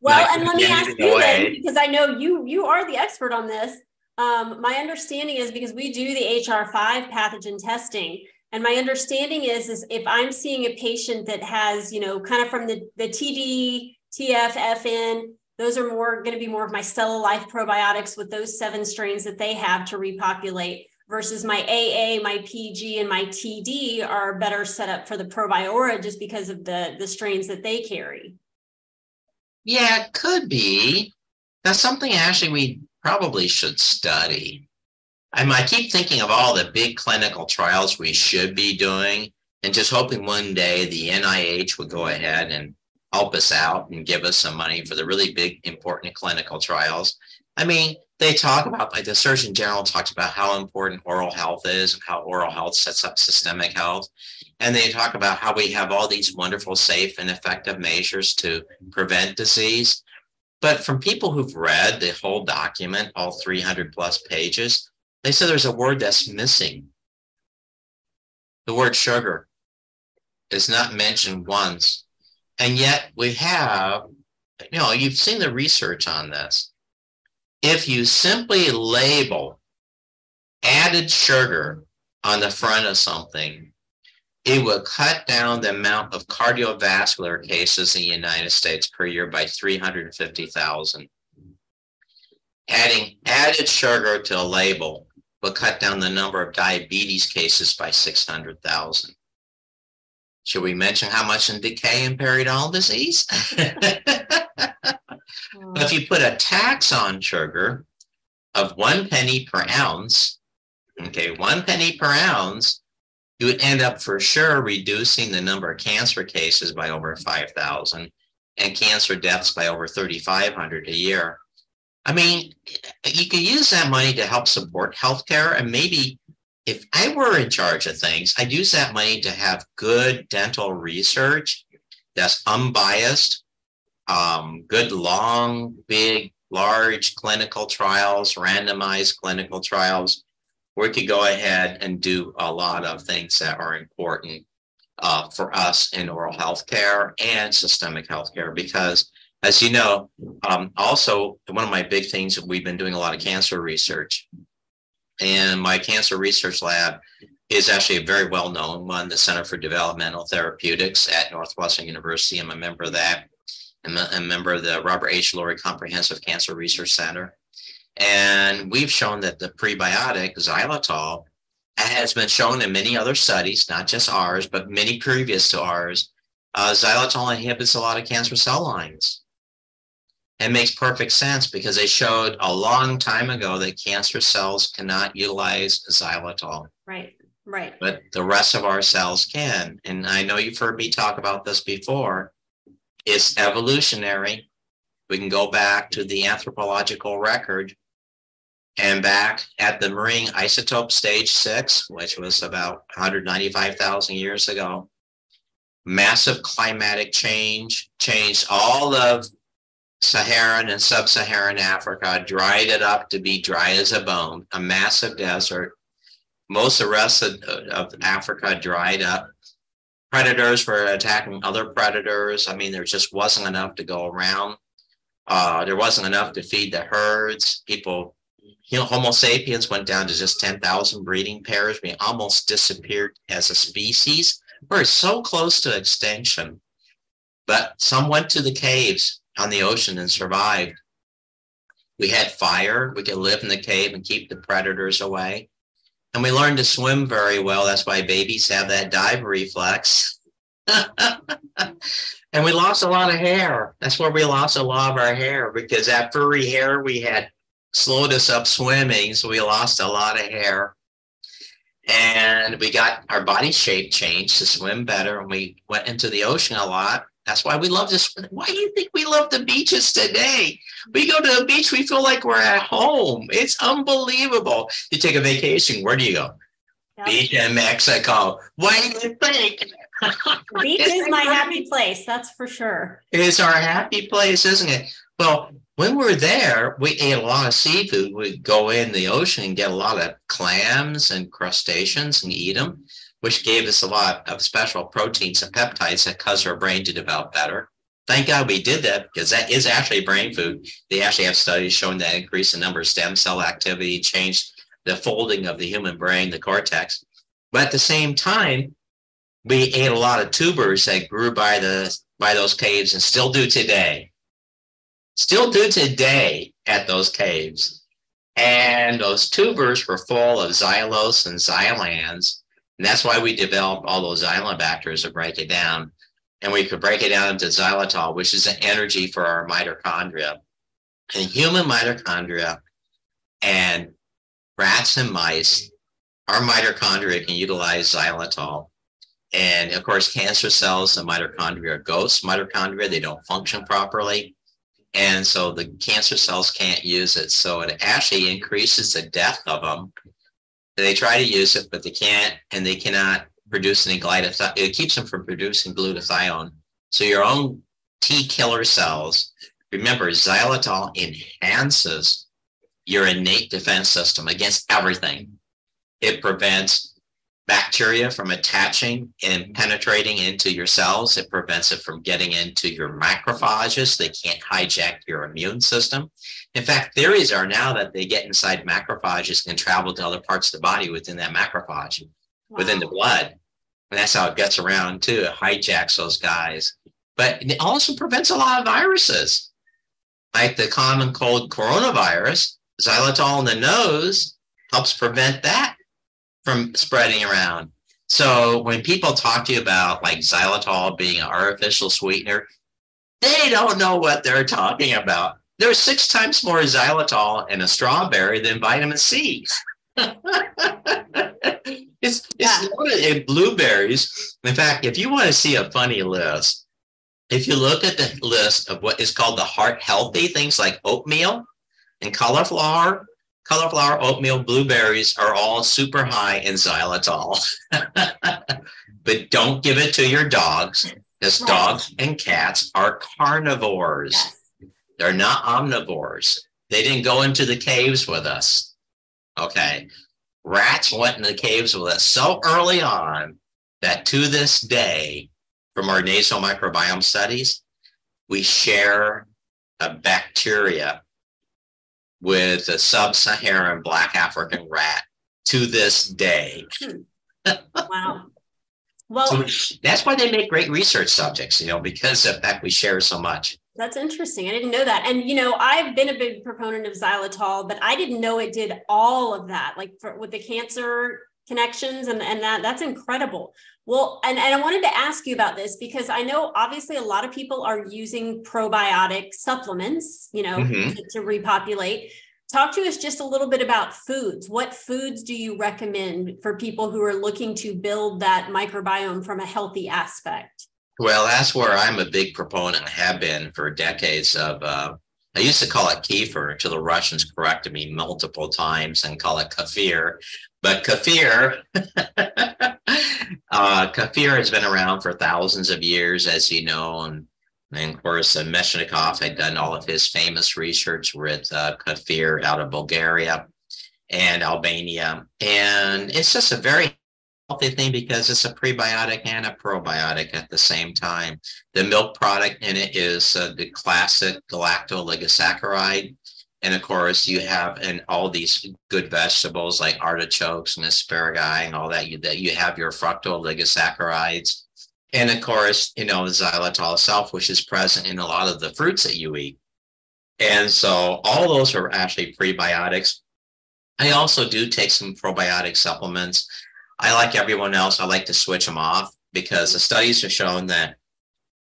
well, and let me ask you then, because I know you you are the expert on this. Um, my understanding is because we do the HR5 pathogen testing, and my understanding is is if I'm seeing a patient that has, you know, kind of from the the TD, TF, FN, those are more going to be more of my Stella Life probiotics with those seven strains that they have to repopulate versus my AA, my PG, and my TD are better set up for the Probiora just because of the the strains that they carry. Yeah, it could be. That's something actually we probably should study. I mean, I keep thinking of all the big clinical trials we should be doing and just hoping one day the NIH would go ahead and help us out and give us some money for the really big, important clinical trials. I mean, they talk about, like the Surgeon General talks about how important oral health is, how oral health sets up systemic health. And they talk about how we have all these wonderful, safe, and effective measures to prevent disease. But from people who've read the whole document, all 300 plus pages, they say there's a word that's missing. The word sugar is not mentioned once. And yet we have, you know, you've seen the research on this. If you simply label added sugar on the front of something, it would cut down the amount of cardiovascular cases in the United States per year by 350,000. Adding added sugar to a label will cut down the number of diabetes cases by 600,000. Should we mention how much in decay and periodontal disease? If you put a tax on sugar of one penny per ounce, okay, one penny per ounce, you would end up for sure reducing the number of cancer cases by over 5,000 and cancer deaths by over 3,500 a year. I mean, you could use that money to help support healthcare. And maybe if I were in charge of things, I'd use that money to have good dental research that's unbiased, um, good, long, big, large clinical trials, randomized clinical trials, we could go ahead and do a lot of things that are important uh, for us in oral health care and systemic health care because as you know, um, also one of my big things we've been doing a lot of cancer research, and my cancer research lab is actually a very well known one, the Center for Developmental Therapeutics at Northwestern University. I'm a member of that. I'm a, member of the Robert H. Lurie Comprehensive Cancer Research Center. And we've shown that the prebiotic xylitol has been shown in many other studies, not just ours, but many previous to ours. Uh, xylitol inhibits a lot of cancer cell lines. It makes perfect sense because they showed a long time ago that cancer cells cannot utilize xylitol. Right, right. But the rest of our cells can. And I know you've heard me talk about this before. It's evolutionary. We can go back to the anthropological record and back at the marine isotope stage six, which was about 195,000 years ago. Massive climatic change changed all of Saharan and sub Saharan Africa, dried it up to be dry as a bone, a massive desert. Most of the rest of, of Africa dried up. Predators were attacking other predators. I mean, there just wasn't enough to go around. Uh, there wasn't enough to feed the herds. People, you know, Homo sapiens went down to just 10,000 breeding pairs. We almost disappeared as a species. We're so close to extinction. But some went to the caves on the ocean and survived. We had fire. We could live in the cave and keep the predators away. And we learned to swim very well. That's why babies have that dive reflex. and we lost a lot of hair. That's where we lost a lot of our hair because that furry hair we had slowed us up swimming. So we lost a lot of hair. And we got our body shape changed to swim better. And we went into the ocean a lot. That's why we love this. Why do you think we love the beaches today? We go to the beach, we feel like we're at home. It's unbelievable. You take a vacation, where do you go? Yep. Beach in Mexico. What do you think? beach is my happy place, that's for sure. It's our happy place, isn't it? Well, when we're there, we ate a lot of seafood. We'd go in the ocean and get a lot of clams and crustaceans and eat them which gave us a lot of special proteins and peptides that cause our brain to develop better. Thank God we did that because that is actually brain food. They actually have studies showing that increase in number of stem cell activity, changed the folding of the human brain, the cortex. But at the same time, we ate a lot of tubers that grew by the by those caves and still do today. Still do today at those caves. And those tubers were full of xylose and xylans, and that's why we developed all those xylobacters to break it down. And we could break it down into xylitol, which is the energy for our mitochondria. And human mitochondria and rats and mice, our mitochondria can utilize xylitol. And of course, cancer cells and mitochondria are ghost mitochondria. They don't function properly. And so the cancer cells can't use it. So it actually increases the death of them they try to use it, but they can't, and they cannot produce any glutathione. It keeps them from producing glutathione. So your own T killer cells, remember, xylitol enhances your innate defense system against everything. It prevents bacteria from attaching and penetrating into your cells. It prevents it from getting into your macrophages. They can't hijack your immune system. In fact, theories are now that they get inside macrophages and travel to other parts of the body within that macrophage, wow. within the blood. And that's how it gets around too. It hijacks those guys. But it also prevents a lot of viruses, like the common cold coronavirus. Xylitol in the nose helps prevent that from spreading around. So when people talk to you about like xylitol being an artificial sweetener, they don't know what they're talking about. There's six times more xylitol in a strawberry than vitamin C. it's it's loaded in blueberries. In fact, if you want to see a funny list, if you look at the list of what is called the heart healthy things like oatmeal and cauliflower cauliflower, oatmeal, blueberries are all super high in xylitol. but don't give it to your dogs because right. dogs and cats are carnivores. Yes. They're not omnivores. They didn't go into the caves with us. Okay. Rats went in the caves with us so early on that to this day, from our nasal microbiome studies, we share a bacteria with a sub-Saharan black African rat to this day. Hmm. wow. Well, so that's why they make great research subjects, you know, because of that we share so much. That's interesting. I didn't know that. And, you know, I've been a big proponent of xylitol, but I didn't know it did all of that, like for, with the cancer connections and, and that that's incredible. Well, and, and I wanted to ask you about this because I know obviously a lot of people are using probiotic supplements, you know, mm-hmm. to, to repopulate. Talk to us just a little bit about foods. What foods do you recommend for people who are looking to build that microbiome from a healthy aspect? Well, that's where I'm a big proponent, and have been for decades of. Uh, I used to call it kefir until the Russians corrected me multiple times and call it kefir. But kafir, uh, kefir has been around for thousands of years, as you know, and, and of course, uh, Metchnikoff had done all of his famous research with uh, kefir out of Bulgaria and Albania, and it's just a very healthy thing because it's a prebiotic and a probiotic at the same time. The milk product in it is uh, the classic galacto-oligosaccharide and of course, you have in all these good vegetables like artichokes and asparagus and all that. You that you have your fructooligosaccharides, and of course, you know the xylitol itself, which is present in a lot of the fruits that you eat. And so all those are actually prebiotics. I also do take some probiotic supplements. I like everyone else, I like to switch them off because the studies have shown that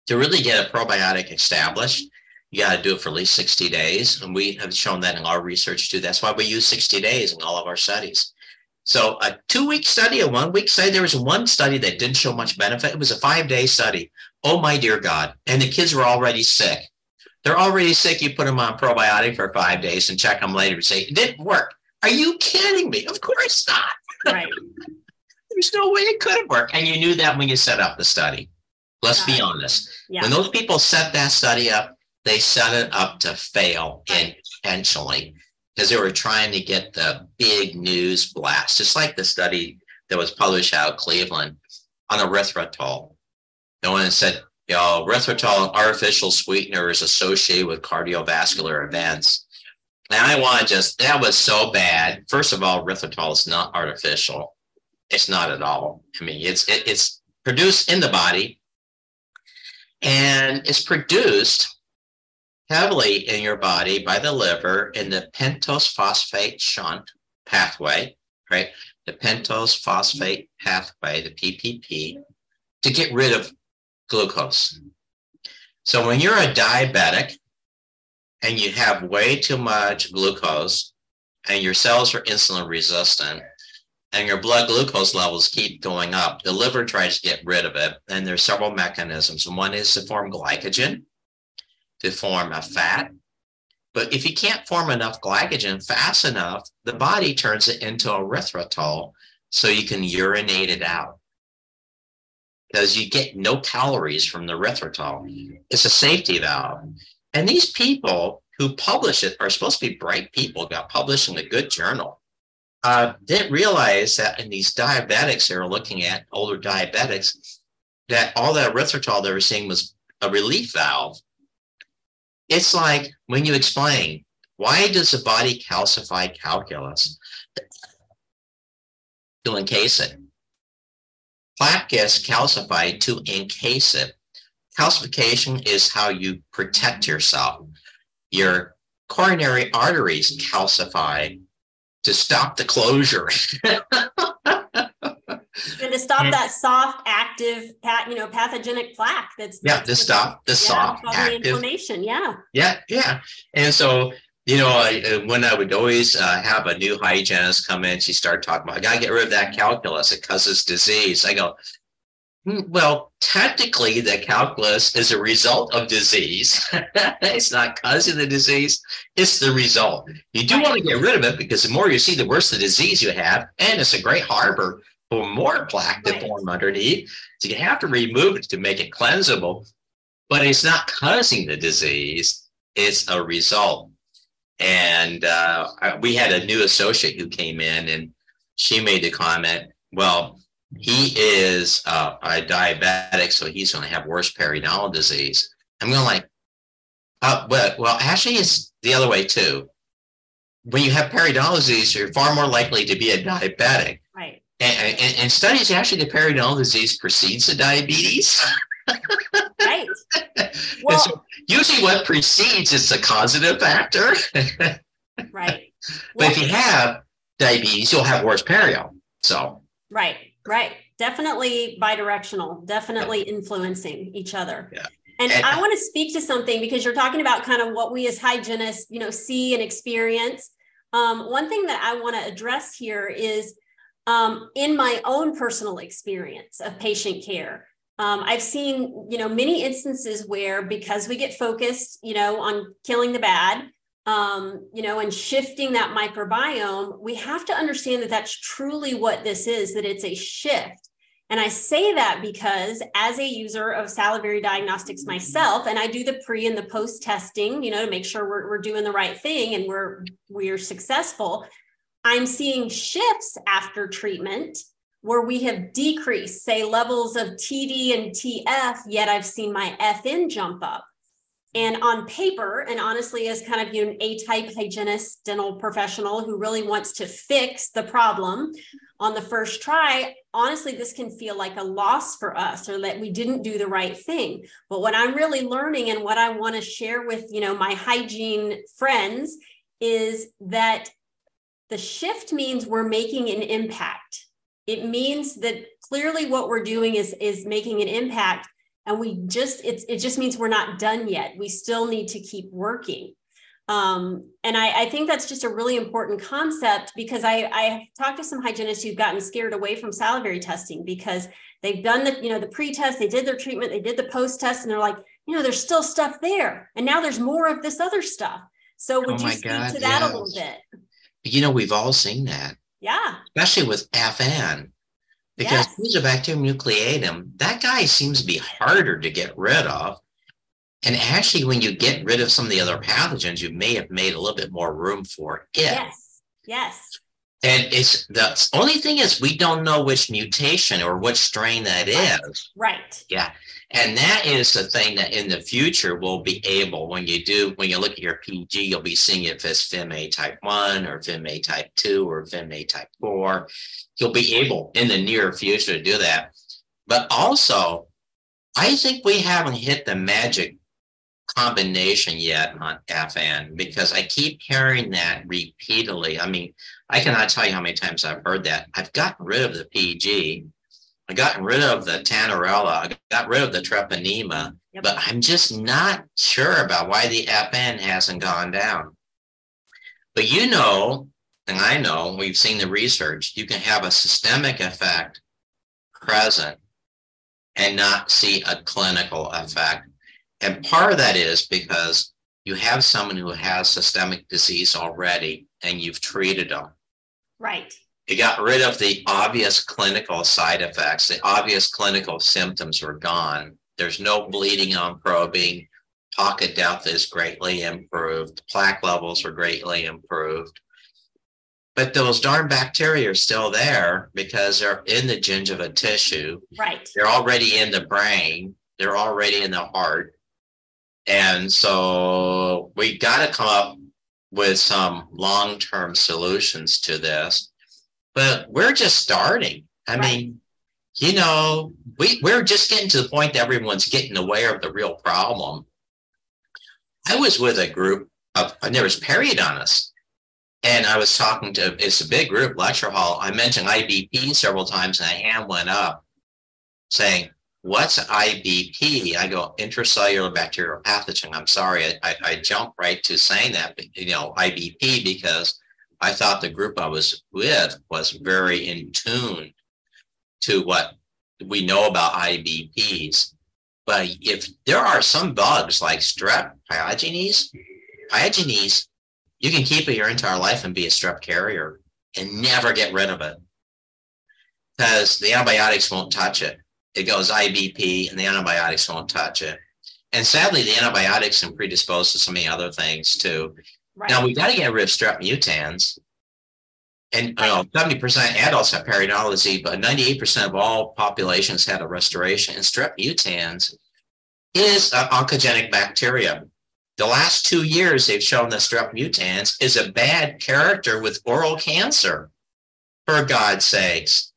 to really get a probiotic established, you got to do it for at least 60 days. And we have shown that in our research too. That's why we use 60 days in all of our studies. So a two week study, a one week study, there was one study that didn't show much benefit. It was a five day study. Oh my dear God. And the kids were already sick. They're already sick. You put them on probiotic for five days and check them later and say, it didn't work. Are you kidding me? Of course not. Right. There's no way it could have worked. And you knew that when you set up the study. Let's be honest. Yeah. When those people set that study up, they set it up to fail intentionally because they were trying to get the big news blast, just like the study that was published out of Cleveland on erythritol. The one that said, you know, erythritol, artificial sweetener, is associated with cardiovascular events. And I want to just, that was so bad. First of all, erythritol is not artificial. It's not at all. I mean, it's it, it's produced in the body and it's produced heavily in your body by the liver in the pentose phosphate shunt pathway, right? The pentose phosphate pathway, the PPP, to get rid of glucose. So when you're a diabetic and you have way too much glucose and your cells are insulin resistant and your blood glucose levels keep going up, the liver tries to get rid of it. And there's several mechanisms. One is to form glycogen, to form a fat. But if you can't form enough glycogen fast enough, the body turns it into erythritol so you can urinate it out. Because you get no calories from the erythritol. It's a safety valve. And these people who publish it are supposed to be bright people, got published in a good journal. Uh, didn't realize that in these diabetics they were looking at, older diabetics, that all that erythritol they were seeing was a relief valve it's like when you explain why does the body calcify calculus to encase it? Plaque gets calcified to encase it. Calcification is how you protect yourself. Your coronary arteries calcify to stop the closure. stop that soft, active, pat, you know, pathogenic plaque. That's yeah, to stop the yeah, soft, active inflammation. Yeah, yeah, yeah. And so you know, I, uh, when I would always uh, have a new hygienist come in, she started talking about, I got to get rid of that calculus. It causes disease. I go, hmm, well, technically, the calculus is a result of disease. it's not causing the disease, it's the result. You do want to get rid of it because the more you see, the worse the disease you have. And it's a great harbor for more plaque to form underneath. So you have to remove it to make it cleansable, but it's not causing the disease, it's a result. And uh, we had a new associate who came in and she made the comment, well, he is uh, a diabetic, so he's going to have worse periodontal disease. I'm going to like, uh, well, well, actually, it's the other way too. When you have periodontal disease, you're far more likely to be a diabetic. And, and, and studies actually, the periodontal disease precedes the diabetes. right. Well, so usually, what precedes is the causative factor. right. But if you have diabetes, you'll have worse perio. So. Right. Right. Definitely bidirectional. Definitely influencing each other. Yeah. And, and I want to speak to something because you're talking about kind of what we as hygienists, you know, see and experience. Um, one thing that I want to address here is um, in my own personal experience of patient care. Um, I've seen, you know, many instances where because we get focused, you know, on killing the bad, um, you know, and shifting that microbiome, we have to understand that that's truly what this is, that it's a shift. And I say that because as a user of salivary diagnostics myself, and I do the pre and the post testing, you know, to make sure we're, we're doing the right thing and we're we're successful. I'm seeing shifts after treatment where we have decreased, say, levels of TD and TF, yet I've seen my FN jump up. And on paper, and honestly, as kind of you know, an A type hygienist, dental professional who really wants to fix the problem, on the first try, honestly, this can feel like a loss for us or that we didn't do the right thing. But what I'm really learning and what I want to share with, you know, my hygiene friends is that the shift means we're making an impact. It means that clearly what we're doing is, is making an impact. And we just, it's, it just means we're not done yet. We still need to keep working. Um, and I, I, think that's just a really important concept because I, I have talked to some hygienists who've gotten scared away from salivary testing because they've done the, you know, the pre-test, they did their treatment, they did the post-test, and they're like, you know, there's still stuff there. And now there's more of this other stuff. So would oh you speak God, to that yes. a little bit? You know, we've all seen that. Yeah. Especially with FN. Because yes. Fusobacterium nucleatum, that guy seems to be harder to get rid of and actually, when you get rid of some of the other pathogens, you may have made a little bit more room for it. Yes. Yes. And it's the only thing is we don't know which mutation or which strain that is. Right. Yeah. And that is the thing that in the future we'll be able, when you do, when you look at your PG, you'll be seeing if it's FimA type 1 or FimA type 2 or FimA type 4. You'll be able in the near future to do that. But also, I think we haven't hit the magic combination yet on FN because I keep hearing that repeatedly. I mean, I cannot tell you how many times I've heard that. I've gotten rid of the PG, I gotten rid of the Tannerella, I got rid of the Treponema, yep. but I'm just not sure about why the FN hasn't gone down. But you know, and I know, we've seen the research, you can have a systemic effect present and not see a clinical effect and part of that is because you have someone who has systemic disease already and you've treated them. Right. You got rid of the obvious clinical side effects. The obvious clinical symptoms were gone. There's no bleeding on probing. Pocket depth is greatly improved. Plaque levels are greatly improved. But those darn bacteria are still there because they're in the gingiva tissue. Right. They're already in the brain. They're already in the heart. And so we got to come up with some long term solutions to this. But we're just starting. I right. mean, you know, we, we're just getting to the point that everyone's getting aware of the real problem. I was with a group of, and there was periodontists. And I was talking to, it's a big group, lecture hall. I mentioned IBP several times and a hand went up saying, what's IBP? I go intracellular bacterial pathogen. I'm sorry, I, I, I jump right to saying that, but, you know, IBP because I thought the group I was with was very in tune to what we know about IBPs. But if there are some bugs like strep pyogenes, pyogenes, you can keep it your entire life and be a strep carrier and never get rid of it because the antibiotics won't touch it it goes IBP and the antibiotics won't touch it. And sadly, the antibiotics can predispose to so many other things too. Right. Now we got to get rid of strep mutans. And right. you know, 70% adults have periodontal disease, but 98% of all populations had a restoration. And strep mutans is an oncogenic bacteria. The last two years, they've shown that strep mutans is a bad character with oral cancer, for God's sakes.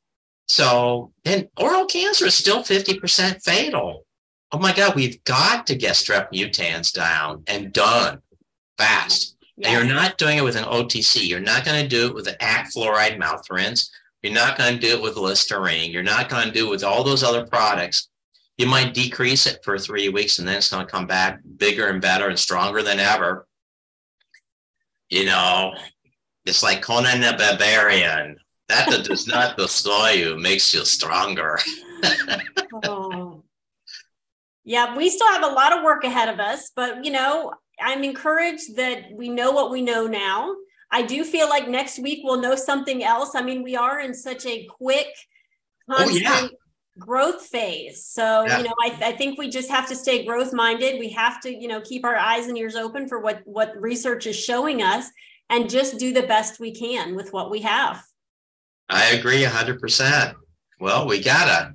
So, and oral cancer is still 50% fatal. Oh my God, we've got to get strep mutans down and done fast. Yeah. You're not doing it with an OTC. You're not going to do it with an ACT fluoride mouth rinse. You're not going to do it with Listerine. You're not going to do it with all those other products. You might decrease it for three weeks and then it's going to come back bigger and better and stronger than ever. You know, it's like Conan the Barbarian that does not destroy you, makes you stronger. oh. Yeah, we still have a lot of work ahead of us, but you know, I'm encouraged that we know what we know now. I do feel like next week we'll know something else. I mean, we are in such a quick, constant oh, yeah. growth phase. So, yeah. you know, I, I think we just have to stay growth minded. We have to, you know, keep our eyes and ears open for what what research is showing us and just do the best we can with what we have. I agree 100%. Well, we got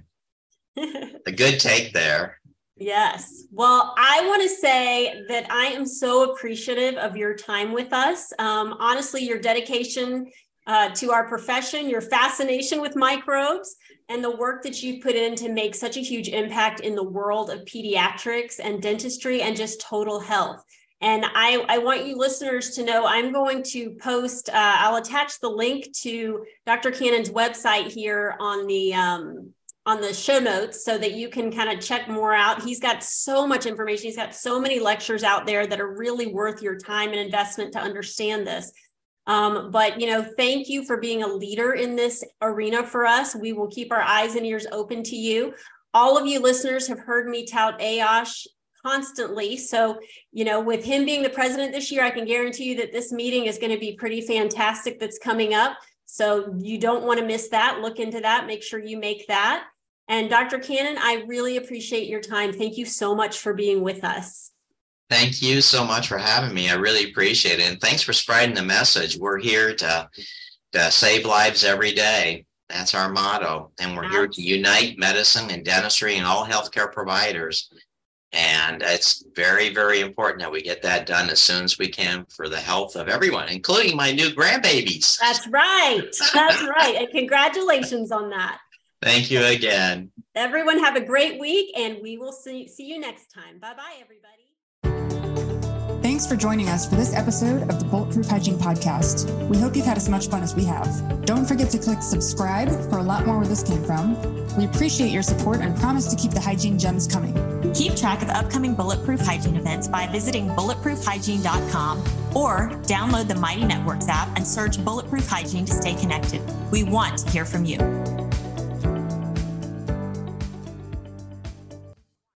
a, a good take there. Yes. Well, I want to say that I am so appreciative of your time with us. Um, honestly, your dedication uh, to our profession, your fascination with microbes, and the work that you've put in to make such a huge impact in the world of pediatrics and dentistry and just total health. And I, I want you listeners to know I'm going to post, uh, I'll attach the link to Dr. Cannon's website here on the um, on the show notes so that you can kind of check more out. He's got so much information. He's got so many lectures out there that are really worth your time and investment to understand this. Um, but you know, thank you for being a leader in this arena for us. We will keep our eyes and ears open to you. All of you listeners have heard me tout AOSH constantly. So, you know, with him being the president this year, I can guarantee you that this meeting is going to be pretty fantastic that's coming up. So you don't want to miss that. Look into that. Make sure you make that. And Dr. Cannon, I really appreciate your time. Thank you so much for being with us. Thank you so much for having me. I really appreciate it. And thanks for spreading the message. We're here to, to save lives every day. That's our motto. And we're here to unite medicine and dentistry and all healthcare providers. And it's very, very important that we get that done as soon as we can for the health of everyone, including my new grandbabies. That's right. That's right. And congratulations on that. Thank you again. Everyone have a great week and we will see, see you next time. Bye bye, everybody. Thanks for joining us for this episode of the Bulletproof Hygiene Podcast. We hope you've had as much fun as we have. Don't forget to click subscribe for a lot more where this came from. We appreciate your support and promise to keep the hygiene gems coming. Keep track of upcoming Bulletproof Hygiene events by visiting bulletproofhygiene.com or download the Mighty Networks app and search Bulletproof Hygiene to stay connected. We want to hear from you.